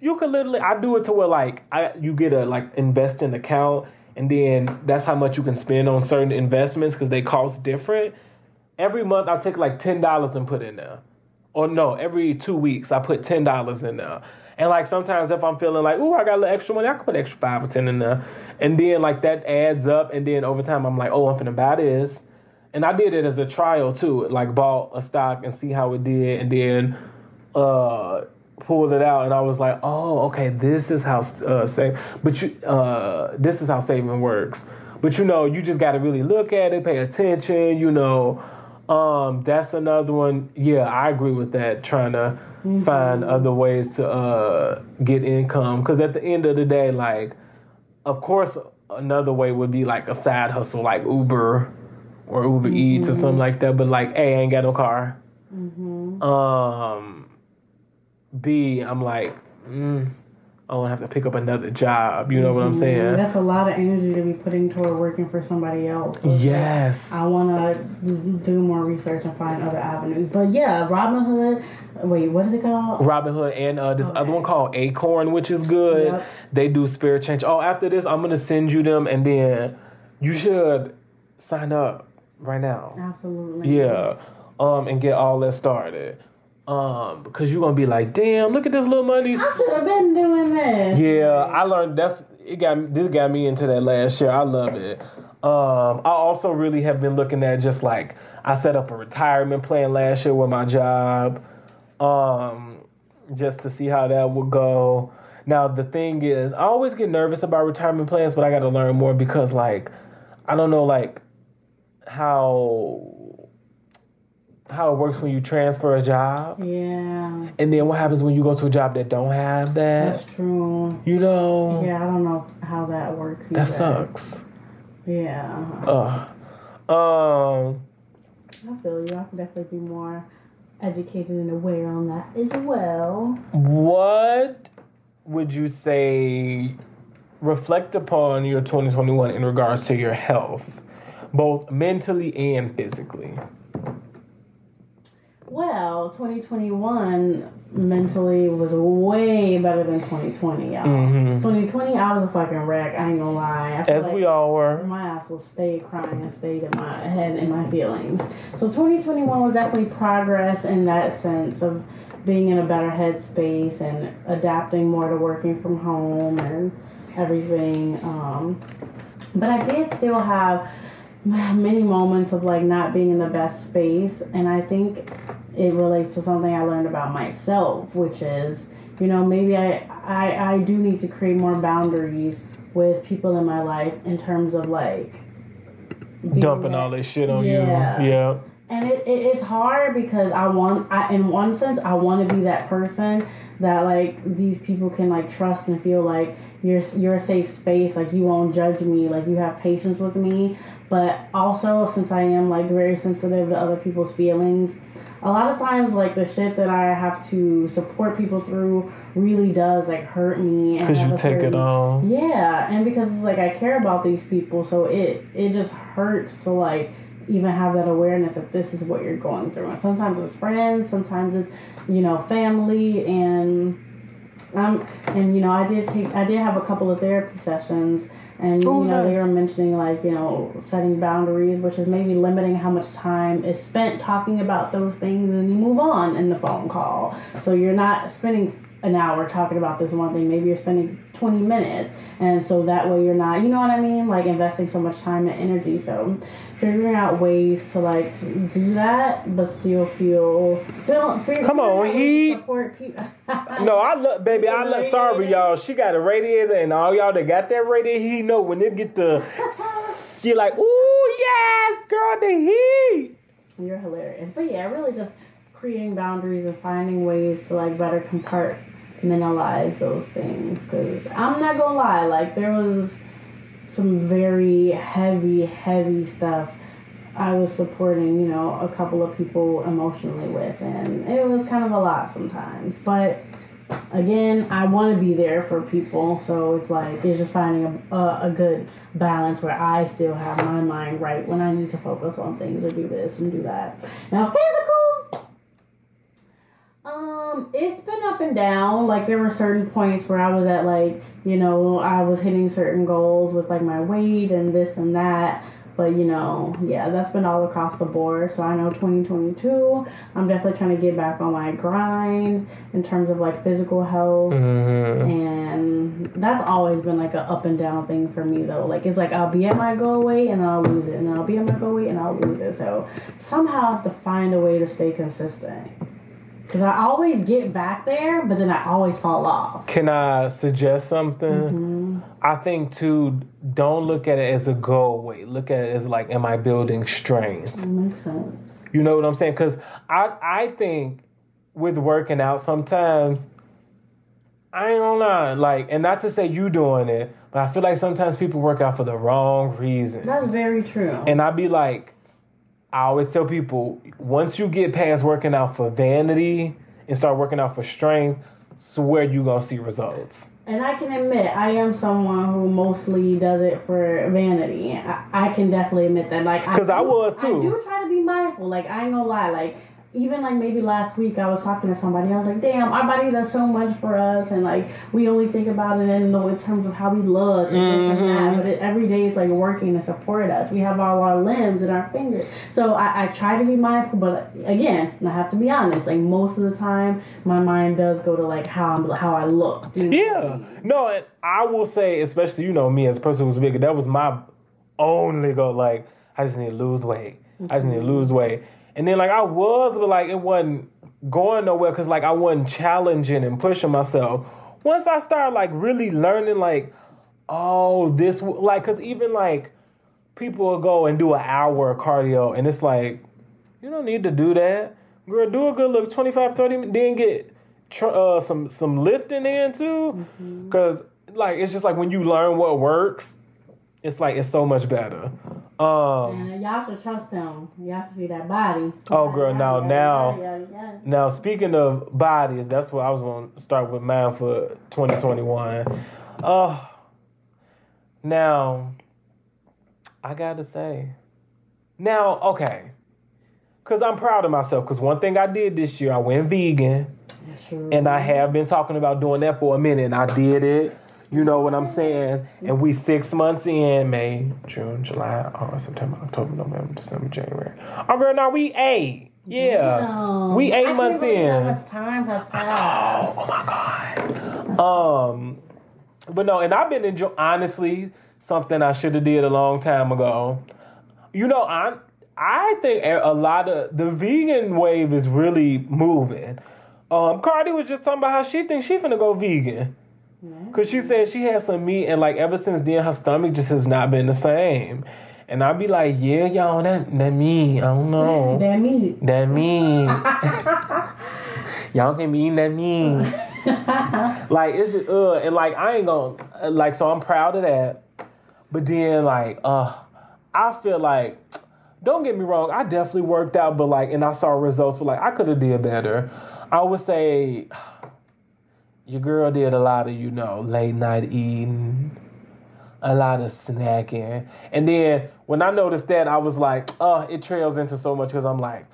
You could literally I do it to where like I you get a like investing account and then that's how much you can spend on certain investments cuz they cost different every month I take like ten dollars and put in there. Or no, every two weeks I put ten dollars in there. And like sometimes if I'm feeling like, ooh, I got a little extra money, I can put extra five or ten in there. And then like that adds up and then over time I'm like, oh, I'm finna buy this. And I did it as a trial too. Like bought a stock and see how it did and then uh pulled it out and I was like, oh, okay, this is how uh save but you uh this is how saving works. But you know, you just gotta really look at it, pay attention, you know. Um, that's another one. Yeah, I agree with that. Trying to find other ways to uh get income. Cause at the end of the day, like of course another way would be like a side hustle like Uber or Uber Eats or something like that. But like, A, I ain't got no car. Um B, I'm like, mm, I don't have to pick up another job. You know what I'm saying? That's a lot of energy to be putting toward working for somebody else. So Yes. I want to do more research and find other avenues. But yeah, Robinhood. Wait, what is it called? Robinhood and uh, this other one called Acorn, which is good. Yep. They do spirit change. Oh, after this, I'm gonna send you them, and then you should sign up right now. Absolutely. Yeah, um, and get all that started. Um, because you're gonna be like, damn, look at this little money. I should have been doing this. Yeah, I learned that's it got this got me into that last year. I love it. Um, I also really have been looking at just like I set up a retirement plan last year with my job, um, just to see how that would go. Now the thing is, I always get nervous about retirement plans, but I got to learn more because like I don't know like how how it works when you transfer a job, Yeah, and then what happens when you go to a job that don't have that. that's true. You know, Yeah, I don't know how that works. that sucks. Yeah, Ugh. Um, I feel you. I can definitely be more educated and aware on that as well. what would you say? Reflect upon your 2021 in regards to your health. Both mentally and physically? Well, 2021 mentally was way better than 2020, y'all. Mhm. 2020, I was a fucking wreck. I ain't gonna lie. As like we all were. My ass will stay crying and stayed in my head and my feelings. So 2021 was definitely progress in that sense of being in a better headspace and adapting more to working from home and everything. Um, but I did still have many moments of like not being in the best space, and I think it relates to something I learned about myself, which is you know maybe I I, I do need to create more boundaries with people in my life in terms of like Dumping that- all this shit on Yeah. you. Yeah. and it, it, it's hard because I want I in one sense I want to be that person that like these people can like trust and feel like you're you're a safe space like you won't judge me like you have patience with me but also since I am like very sensitive to other people's feelings a lot of times like the shit that I have to support people through really does like hurt me Because you take it on. yeah, and because it's like I care about these people, so it it just hurts to like even have that awareness that this is what you're going through. And sometimes it's friends, sometimes it's you know family, and um and you know I did take I did have a couple of therapy sessions. And Oh, you know they were mentioning like you know setting boundaries, which is maybe limiting how much time is spent talking about those things, and you move on in the phone call. So you're not spending an hour talking about this one thing. Maybe you're spending 20 minutes. And so that way you're not, you know what I mean? Like investing so much time and energy. So figuring out ways to like do that, but still feel, feel, feel Come on, figuring out ways to he-. No, I love baby. I love. Sorry, y'all. She got a radiator, and all y'all that got that radiator, he know when it get the. She like, ooh yes, girl, the heat. You're hilarious. But yeah, really just creating boundaries and finding ways to like better compartmentalize those things. Because I'm not gonna lie, like there was some very heavy, heavy stuff I was supporting, you know, a couple of people emotionally with, and it was kind of a lot sometimes. But again, I want to be there for people, so it's like it's just finding a, a, a good balance where I still have my mind right when I need to focus on things or do this and do that. Now, physical. Um, it's been up and down. Like there were certain points where I was at like, you know, I was hitting certain goals with like my weight and this and that. But you know, yeah, that's been all across the board. So I know 2022, I'm definitely trying to get back on my grind in terms of like physical health. Mm-hmm. And that's always been like a up and down thing for me though. Like it's like I'll be at my goal weight and I'll lose it, and then I'll be at my goal weight and I'll lose it. So somehow I have to find a way to stay consistent. Cause I always get back there, but then I always fall off. Can I suggest something? Mm-hmm. I think too. Don't look at it as a goal weight. Look at it as like, am I building strength? That makes sense. You know what I'm saying? Because I I think with working out sometimes I ain't gonna lie, like, and not to say you doing it, but I feel like sometimes people work out for the wrong reason. That's very true. And I'd be like, I always tell people, once you get past working out for vanity and start working out for strength, swear you're gonna see results. And I can admit, I am someone who mostly does it for vanity. I, I can definitely admit that. Like, because I do- was, too. I do try to be mindful. Like, I ain't gonna lie. Like, even like maybe last week, I was talking to somebody. I was like, "Damn, our body does so much for us, and like we only think about it in, in terms of how we look and this and Mm-hmm. that. But it, every day, it's like working to support us. We have all our limbs and our fingers. So I, I try to be mindful, but again, I have to be honest. Like most of the time, my mind does go to like how I'm how I look. Yeah. No, and I will say, especially you know me as a person who's bigger, that was my only goal. Like, I just need to lose weight. I just need to lose weight. And then like I was, but like it wasn't going nowhere because like I wasn't challenging and pushing myself. Once I started like really learning, like, oh, this like, cause even like people will go and do an hour of cardio, and it's like, you don't need to do that. Girl, do a good look 25, 30 minutes, then get uh, some some lifting in too. Cause like it's just like when you learn what works, it's like it's so much better. Um And y'all should trust him. Y'all should see that body. Oh, girl, now- now- now speaking of bodies, that's what I was gonna start with mine for 2021. Uh now I gotta say, Now, okay. Cause I'm proud of myself. Cause one thing I did this year, I went vegan. True. And I have been talking about doing that for a minute. And I did it. You know what I'm saying? And we six months in May, June, July, August, September, October, November, December, January. Oh girl, now we eight. Yeah. We I eight can't months in. How much time has passed? Oh my god. Um, but no, and I've been enjoying honestly something I should have did a long time ago. You know, I I think a lot of the vegan wave is really moving. Um, Cardi was just talking about how she thinks she finna go vegan. Cause she said she had some meat and like ever since then her stomach just has not been the same. And I'd be like, yeah, y'all, that that meat, I don't know. that me. That mean. Y'all can be eating that mean. like it's just uh and like I ain't gonna like so I'm proud of that. But then like uh I feel like don't get me wrong, I definitely worked out, but like and I saw results, but like I could have did better. I would say your girl did a lot of, you know, late night eating, a lot of snacking. And then when I noticed that, I was like, oh, it trails into so much because I'm like,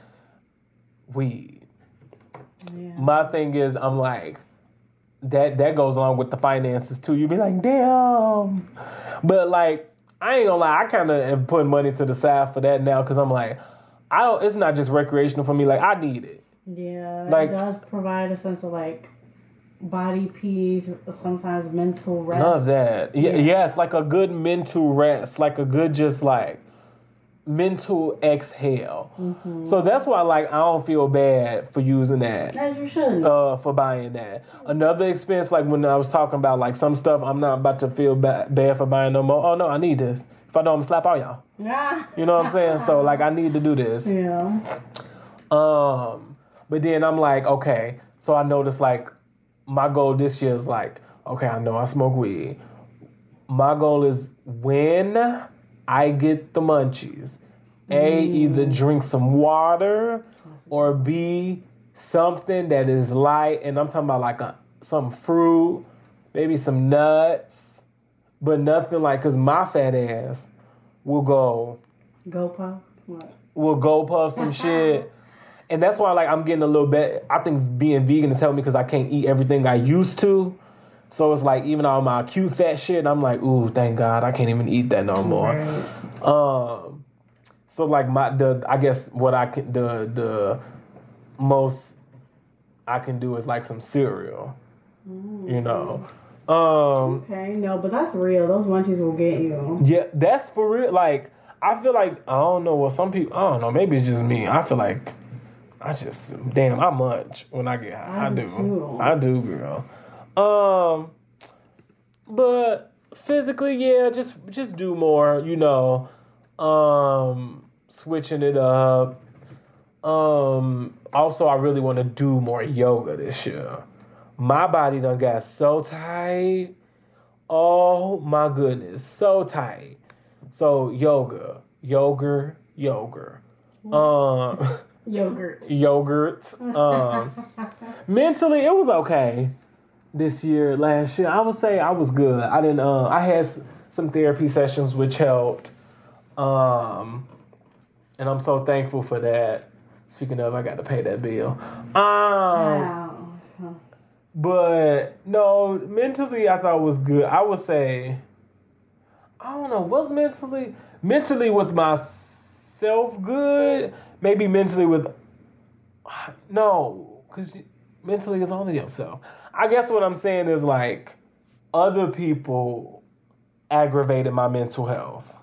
weed. Yeah. My thing is, I'm like, that that goes along with the finances too. You be like, damn. But like, I ain't gonna lie, I kind of am putting money to the side for that now because I'm like, I don't. It's not just recreational for me. Like, I need it. Yeah, Like- it does provide a sense of like body peace, sometimes mental rest. Love that. Yeah. Yes, like a good mental rest, like a good just like mental exhale. Mm-hmm. So that's why like I don't feel bad for using that. As you should. Uh, for buying that. Another expense, like when I was talking about like some stuff, I'm not about to feel ba- bad for buying no more. Oh no, I need this. If I don't, I'm gonna slap all y'all. Ah. You know what I'm saying? So like I need to do this. Yeah. Um, but then I'm like, okay. So I noticed like my goal this year is like, okay, I know I smoke weed. My goal is when I get the munchies, A, mm. either drink some water or B, something that is light. And I'm talking about like a, some fruit, maybe some nuts, but nothing like, cause my fat ass will go Gopuff. What? will go puff some shit. And that's why like I'm getting a little bit I think being vegan is helping me because I can't eat everything I used to. So it's like even all my cute fat shit, I'm like, ooh, thank God I can't even eat that no more. Right. Um so like my the I guess what I can the the most I can do is like some cereal. You know. Um Okay, no, but that's real. Those munchies will get you. yeah, that's for real. Like, I feel like I don't know what some people. I don't know. Maybe it's just me. I feel like I just damn. I munch when I get high. I, I do too. I do, girl. Um, but physically, yeah, just just do more. You know, um, switching it up. Um, also, I really want to do more yoga this year. My body done got so tight. Oh my goodness, so tight. So yoga, yoga, yoga. Um, Yogurt. yogurt. Um, mentally, it was okay this year. Last year, I would say I was good. I didn't. Uh, I had some therapy sessions which helped. Um, and I'm so thankful for that. Speaking of, I got to pay that bill. Um, Wow. but no, mentally I thought it was good. I would say I don't know, was mentally mentally with myself good? Maybe mentally with no, cuz mentally is only yourself. I guess what I'm saying is like other people aggravated my mental health.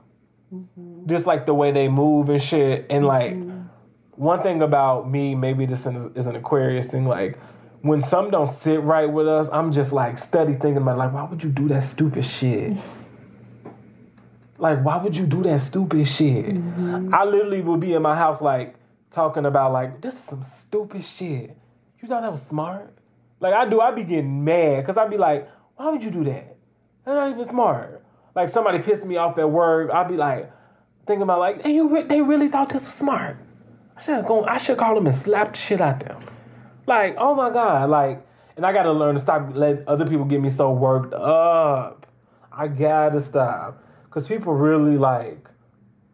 Mm-hmm. Just like the way they move and shit and like mm-hmm. one thing about me, maybe this is, is an Aquarius thing, like when some don't sit right with us, I'm just like study thinking about like, why would you do that stupid shit? like, why would you do that stupid shit? Mm-hmm. I literally would be in my house like talking about like, this is some stupid shit. You thought that was smart? Like I do, I'd be getting mad because I'd be like, why would you do that? That's not even smart. Like somebody pissed me off at work, I'd be like thinking about like, they, you they really thought this was smart. I should go. I should call them and slap the shit out them. Like, oh my god, like, and I gotta learn to stop letting other people get me so worked up. I gotta stop, cause people really like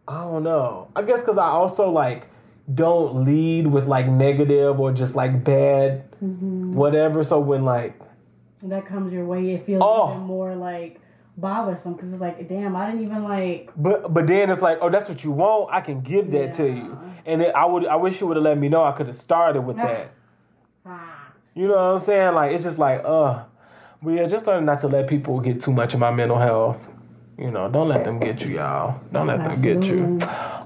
I don't know. I guess because I also like don't lead with like negative or just like bad whatever. So when like that comes your way, it feels Oh. even more like bothersome because it's like, damn, I didn't even like. But but then it's like, oh, that's what you want. I can give that to you. And it, I would, I wish you would have let me know. I could have started with that. Ah, You know what I'm saying? Like it's just like, uh, but yeah, just learn not to let people get too much of my mental health. You know, don't let them get you, y'all. Don't let them get you.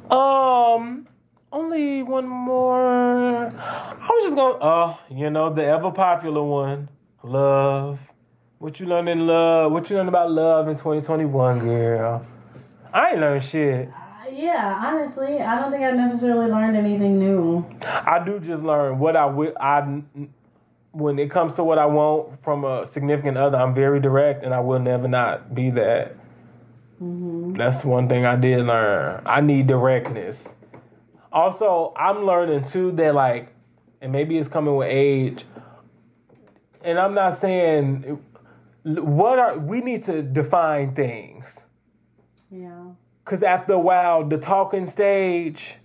Um, only one more. I was just gonna, uh, you know, the ever popular one, love. What you learned in love? What you learned about love in 2021, girl? I ain't learned shit. yeah, honestly, I don't think I necessarily learned anything new. I do just learn what I will. I when it comes to what I want from a significant other, I'm very direct, and I will never not be that. That's one thing I did learn. I need directness. Also, I'm learning too that like, and maybe it's coming with age. And I'm not saying what are we need to define things. Yeah. Cause after a while, the talking stage,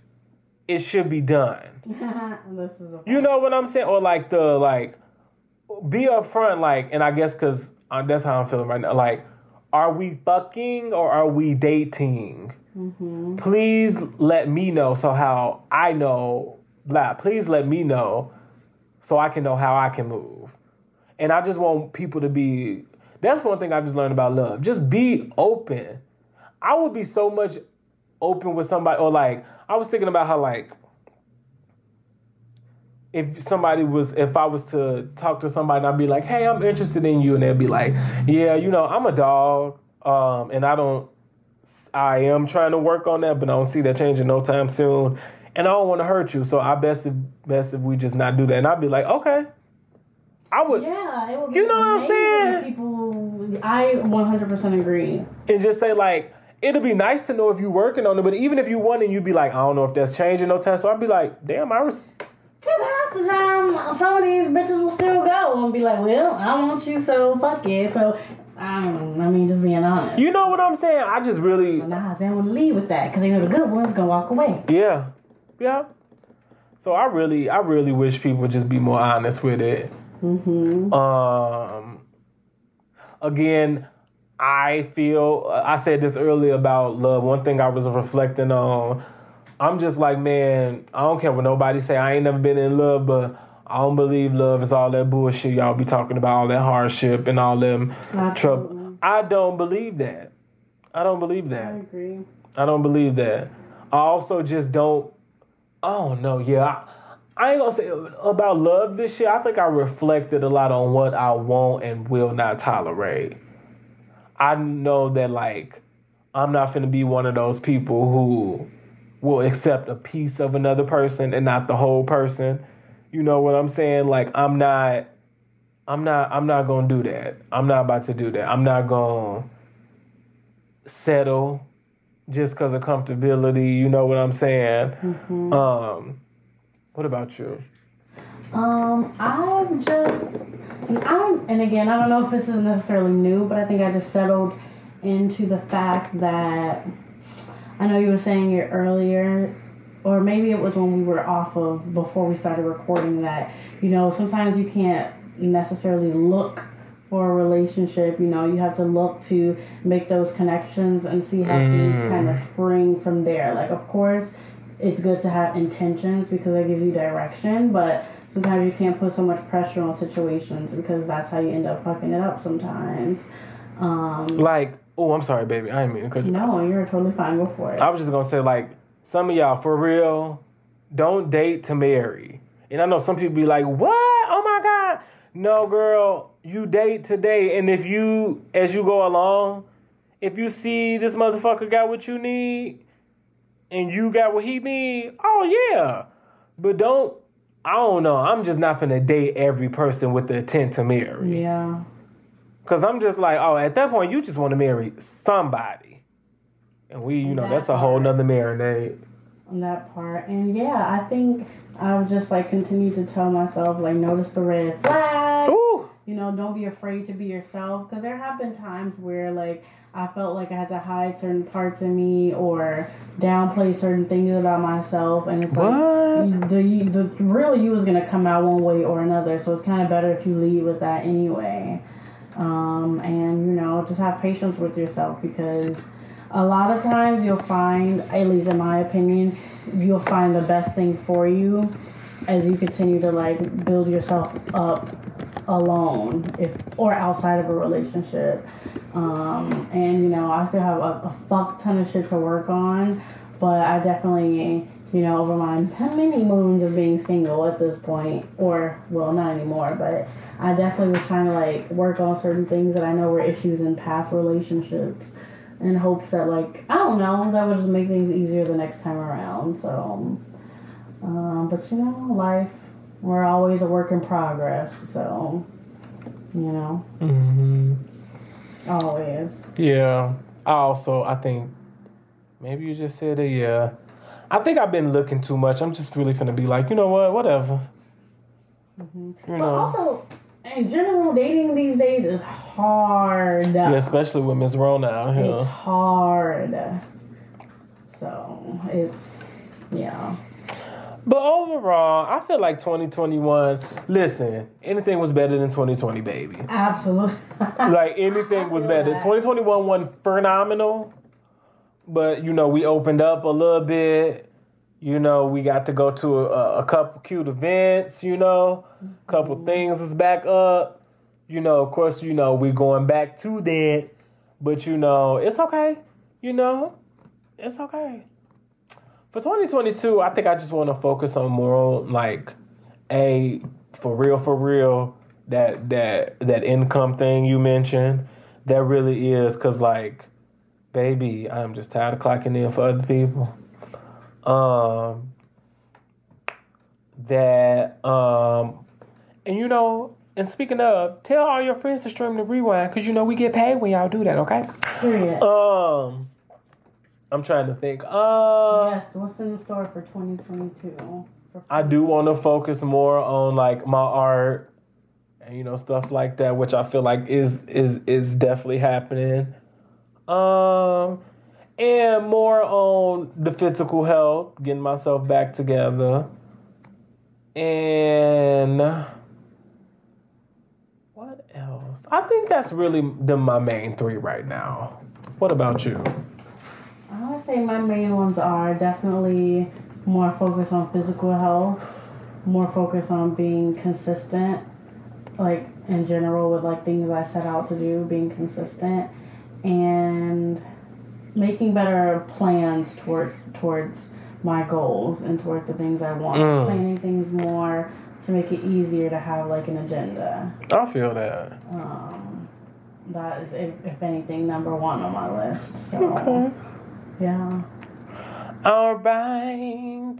it should be done. this is a. You know what I'm saying? Or like the like, be upfront. Like, and I guess because uh, that's how I'm feeling right now. Like, are we fucking or are we dating? Mm-hmm. Please let me know so how I know. Blah. Please let me know so I can know how I can move. And I just want people to be. That's one thing I just learned about love. Just be open. I would be so much open with somebody, or like I was thinking about how like if somebody was if I was to talk to somebody and I'd be like, hey, I'm interested in you, and they'd be like, yeah, you know, I'm a dog, um, and I don't, I am trying to work on that, but I don't see that changing no time soon, and I don't want to hurt you, so I best if best if we just not do that, and I'd be like, okay, I would, Yeah, it would You know what I'm saying? People, I 100% agree. and just say like. It'd be nice to know if you're working on it, but even if you want and you'd be like, I don't know if that's changing no time. So I'd be like, damn, I res- Because half the time, some of these bitches will still go and be like, well, I want you, so fuck it. So, I don't I mean, just being honest. you know what I'm saying? I just really, Nah, they don't want to leave with that because they know the good ones going to walk away. Yeah, yeah. So I really, I really wish people would just be more honest with it. Mm-hmm. Um, again, I feel I said this earlier about love. One thing I was reflecting on, I'm just like, man, I don't care what nobody say. I ain't never been in love, but I don't believe love is all that bullshit y'all be talking about, all that hardship and all them trouble. I don't believe that. I don't believe that. I agree. I don't believe that. I also just don't. I don't know. Yeah, I, I ain't gonna say about love this year. I think I reflected a lot on what I want and will not tolerate. I know that like I'm not gonna be one of those people who will accept a piece of another person and not the whole person. You know what I'm saying? Like I'm not. I'm not. I'm not gonna do that. I'm not about to do that. I'm not gonna settle just because of comfortability. You know what I'm saying? Um, what about you? Um, I'm just, I'm, and again, I don't know if this is necessarily new, but I think I just settled into the fact that I know you were saying it earlier, or maybe it was when we were off of before we started recording that, you know, sometimes you can't necessarily look for a relationship, you know, you have to look to make those connections and see how things kind of spring from there. Like, of course, it's good to have intentions because that gives you direction, but sometimes you can't put so much pressure on situations because that's how you end up fucking it up sometimes. Um, Like, oh, I'm sorry, baby. I didn't mean to cut you. no, you're totally fine. Go for it. I was just gonna say, like, some of y'all for real, don't date to marry. And I know some people be like, "What? Oh my god!" No, girl, you date today, and if you, as you go along, if you see this motherfucker got what you need, and you got what he need, oh yeah. But don't. I don't know. I'm just not gonna date every person with the intent to marry. yeah. Cause I'm just like, oh, at that point, you just want to marry somebody, and we, you know, That that's a whole nother marinade. on that part. And yeah, I think I've just like continued to tell myself like notice the red flag. Ooh, you know, don't be afraid to be yourself. Because there have been times where, like, I felt like I had to hide certain parts of me or downplay certain things about myself. And it's What? like, the, the real you is going to come out one way or another. So it's kind of better if you lead with that anyway. Um, and, you know, just have patience with yourself because a lot of times you'll find, at least in my opinion, you'll find the best thing for you as you continue to like build yourself up alone if or outside of a relationship. Um, and you know i still have a, a fuck ton of shit to work on but i definitely you know over my how many moons of being single at this point or well not anymore but i definitely was trying to like work on certain things that i know were issues in past relationships in hopes that like i don't know that would just make things easier the next time around so um, but you know, life, we're always a work in progress. So, you know, hmm always. Yeah. I also I think maybe you just said it. Yeah. I think I've been looking too much. I'm just really gonna be like, you know what? Whatever. Mm-hmm. You But know. also, in general, dating these days is hard. yeah, especially with Miss Rona out It's hard. So, it's, yeah. But overall, I feel like 2021. Listen, anything was better than 2020, baby. Absolutely. like anything was better. 2021 wasn't phenomenal, but you know we opened up a little bit. You know we got to go to a, a couple cute events. You know, a couple mm-hmm. things is back up. You know, of course, you know we're going back to that, but you know it's okay. You know, it's okay. For 2022, I think I just want to focus on more like a for real, for real that that that income thing you mentioned. That really is because like, baby, I'm just tired of clocking in for other people. Um, that um, and you know, and speaking of, tell all your friends to stream the Rewine because you know we get paid when y'all do that. Okay. Period. Um, I'm trying to think. Uh, yes, what's in the store for 2022? I do want to focus more on like my art and you know stuff like that, which I feel like is is is definitely happening. Um, and more on the physical health, getting myself back together, and what else? I think that's really the my main three right now. What about you? I would say my main ones are definitely more focused on physical health, more focused on being consistent, like in general with like things I set out to do, being consistent, and making better plans toward towards my goals and toward the things I want. Mm. Planning things more to make it easier to have like an agenda. I feel that. Um, that is, if, if anything, number one on my list. So, yeah. All right.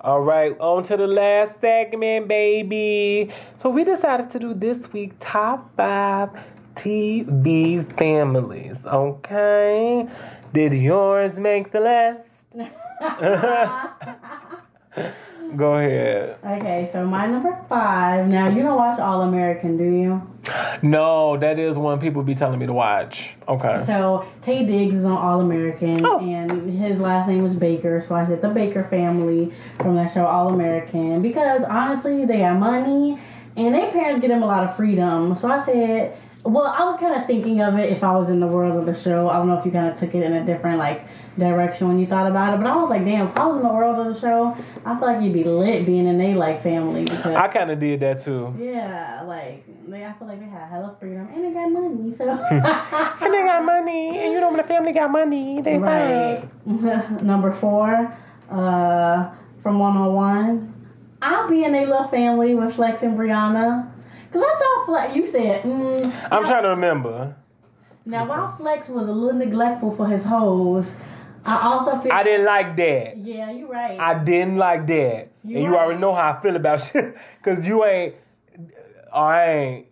All right, on to the last segment, baby. So we decided to do this week top five TV families. Okay. Did yours make the list? Go ahead. Okay, so my number five. Now you don't watch All American, do you? No, that is one people be telling me to watch. Okay. So Taye Diggs is on All American, Oh. and his last name was Baker. So I said the Baker family from that show All American because honestly they got money, and their parents give them a lot of freedom. So I said, well, I was kind of thinking of it if I was in the world of the show. I don't know if you kind of took it in a different like direction when you thought about it, but I was like, damn, if I was in the world of the show, I feel like you'd be lit being in a like family because. I kind of did that too. Yeah, like they, I feel like they had a hella freedom and they got money, so And they got money, and you know when the family got money, they right. Number four, uh, from one on one, I'll be in a little family with Flex and Brianna. Cause I thought Flex, you said, mm, I'm trying to remember. now while Flex was a little neglectful for his hoes, I also feel. I didn't like that. Yeah, you're right. I didn't like that. You and you right. already know how I feel about shit. Cause you ain't I ain't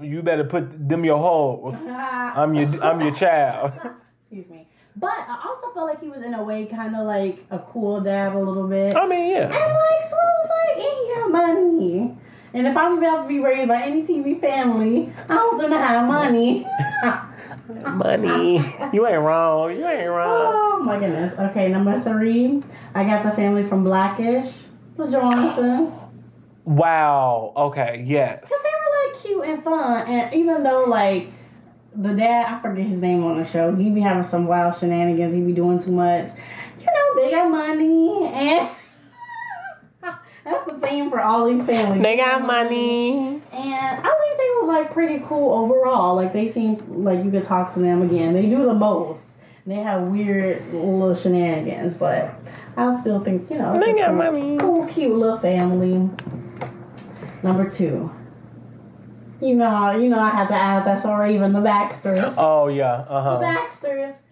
you better put them your hoes. I'm your I'm your child. Excuse me. But I also felt like he was in a way kind of like a cool dad a little bit. I mean, yeah. And like Swan was like, he got money. And if I'm about to be raised by any TV family, I want them to have money. Money. You ain't wrong. You ain't wrong. oh my goodness. Okay, number three. I got the family from Blackish, the Johnsons. Wow. Okay. Yes. Cause they were like cute and fun, and even though like the dad, I forget his name on the show, he be having some wild shenanigans. He be doing too much. You know, they got money, and that's the theme for all these families. They got money. and I think they was like pretty cool overall. Like they seem like you could talk to them again. They do the most. They have weird little shenanigans, but I still think you know They got cool, money. cool, cute little family. Number two. You know, you know, I have to add that's or even the Baxters. Oh yeah. uh huh. The. Baxters,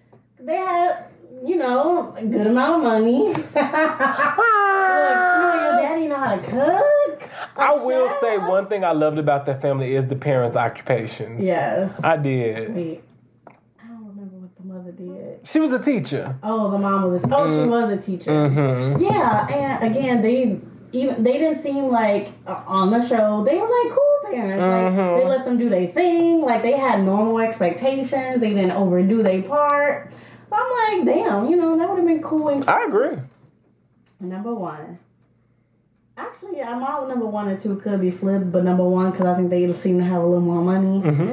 they had, you know, a good amount of money. Look, you know, your daddy know how to cook. I will say one thing I loved about that family is the parents' occupations. Yes. I did. Wait, I don't remember what the mother did. She was a teacher. Oh, the mom was. A, oh, she was a teacher. Mm-hmm. Yeah, and again, they even they didn't seem like uh, on the show. They were like cool parents. Like Mhm. they let them do their thing. Like they had normal expectations. They didn't overdo their part. So I'm like, damn, you know, that would have been cool. And I agree. number one. Actually, I'm all number one and two could be flipped, but number one because I think they seem to have a little more money. Mm-hmm.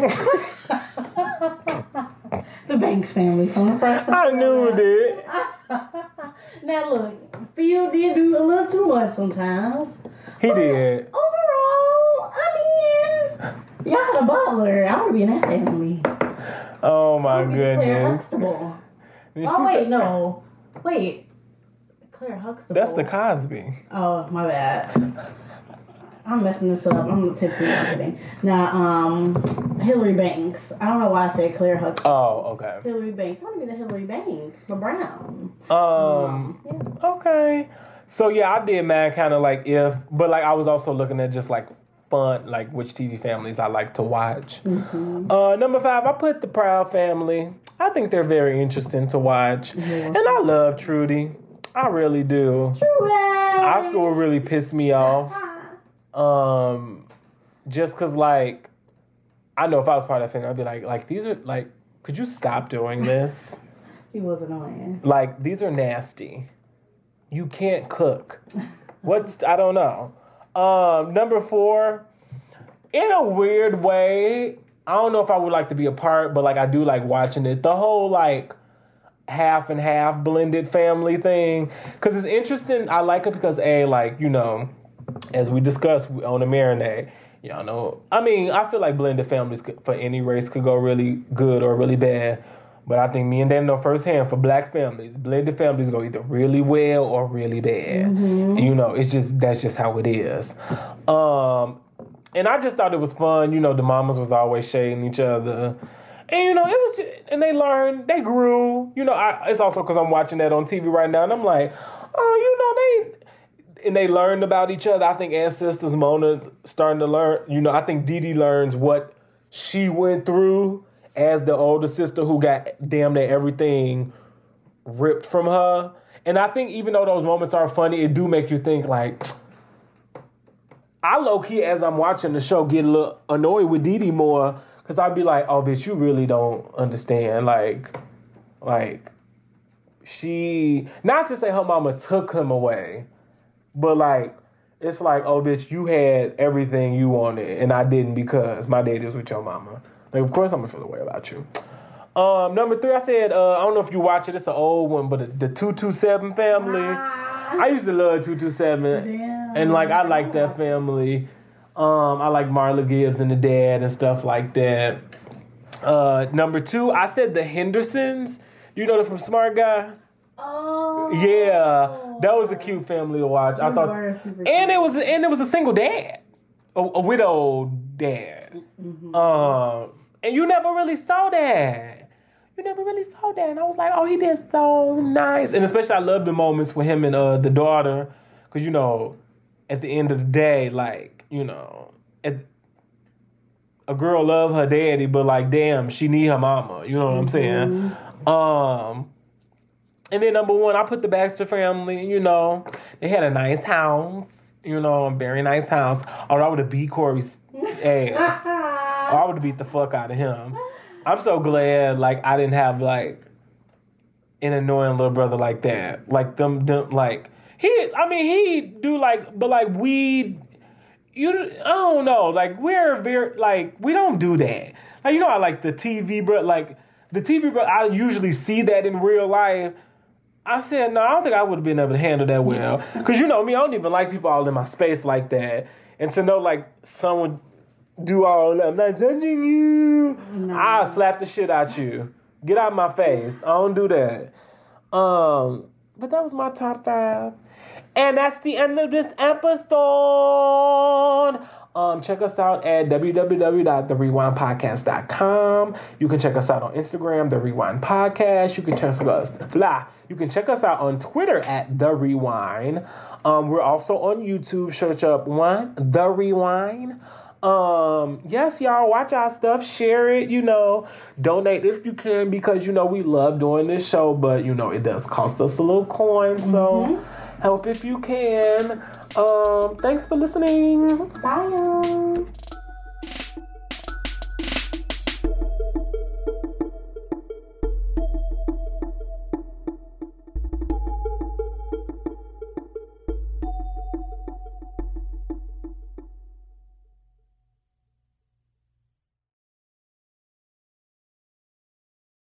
the Banks family from the first. I knew it did. now look, Phil did do a little too much sometimes. He did. Overall, I mean, y'all had a butler. I would be in that family. Oh my goodness. Oh wait, the- no, wait. Claire Huxtable. That's the Cosby. Oh, my bad. I'm messing this up. I'm tipsy everything. Now, um, Hillary Banks. I don't know why I said Claire Huxtable. Oh, okay. Hillary Banks. I want to be the Hillary Banks for Brown. Um. Yeah. Okay. So yeah, I did man kind of like if, but like I was also looking at just like fun, like which TV families I like to watch. Uh, number five, I put the Proud Family. I think they're very interesting to watch, and I love Trudy. I really do. Trudy! Oscar really piss me off. Um, just cause like, I know if I was part of that family, I'd be like, like these are like, could you stop doing this? He was annoying. like these are nasty. You can't cook. What's I don't know. Um, number four, in a weird way, I don't know if I would like to be a part, but like I do like watching it. The whole like half and half blended family thing, because it's interesting. I like it because a like you know, as we discussed on the marinade. Y'all know. I mean, I feel like blended families for any race could go really good or really bad. But I think me and Dan know firsthand for black families, blended families go either really well or really bad. And, you know, it's just that's just how it is. Um, and I just thought it was fun. You know, the mamas was always shading each other. And you know, it was, and they learned, they grew. You know, I, it's also because I'm watching that on TV right now, and I'm like, oh, you know, they, and they learned about each other. I think ancestors Mona starting to learn. You know, I think Dee Dee learns what she went through as the older sister who got damn near everything ripped from her. And I think even though those moments are funny, it do make you think like. I low key as I'm watching the show get a little annoyed with Dee more because I'd be like, oh bitch, you really don't understand. Like, like she not to say her mama took him away, but like it's like, oh bitch, you had everything you wanted and I didn't because my dad is with your mama. Like, of course I'm gonna feel the way about you. Um, number three, I said, uh, I don't know if you watch it. It's an old one, but the, the two two seven family. I used to love two two seven, Damn. And like I like that family. Um, I like Marla Gibbs and the dad and stuff like that. Uh, number two, I said the Hendersons. You know them from Smart Guy. Oh. Yeah, that was a cute family to watch. I thought, and it was and it was a single dad, a, a widowed dad. Um, and you never really saw that. You never really saw that, and I was like, oh, he did so nice. And especially, I love the moments with him and uh, the daughter, because you know, at the end of the day, like you know, at, a girl love her daddy, but like, damn, she need her mama. You know what I'm saying? Um. And then number one, I put the Baxter family. You know, they had a nice house. you know, a very nice house. Or I would have beat Corey's ass. or I would have beat the fuck out of him. I'm so glad, like, I didn't have, like, an annoying little brother like that. Like, them, them like, he, I mean, he do, like, but, like, we, you, I don't know, like, we're very, like, we don't do that. Like, you know, I like the TV, bro, like, the TV, bro, I usually see that in real life. I said, no, I don't think I would have been able to handle that well. Because, you know me, I don't even like people all in my space like that. And to know, like, someone do all that, I'm not touching you, No. I'll slap the shit out you. Get out my face. I don't do that. Um, but that was my top five. And that's the end of this episode. Um, check us out at www.therewinepodcast.com. You can check us out on Instagram, The Rewine Podcast. You can check us blah. You can check us out on Twitter at The Rewine. Um, we're also on YouTube. Search up one The Rewine. Um, yes, y'all watch our stuff, share it, you know, donate if you can because you know we love doing this show, but you know it does cost us a little coin, so help if you can. Um, thanks for listening. Bye.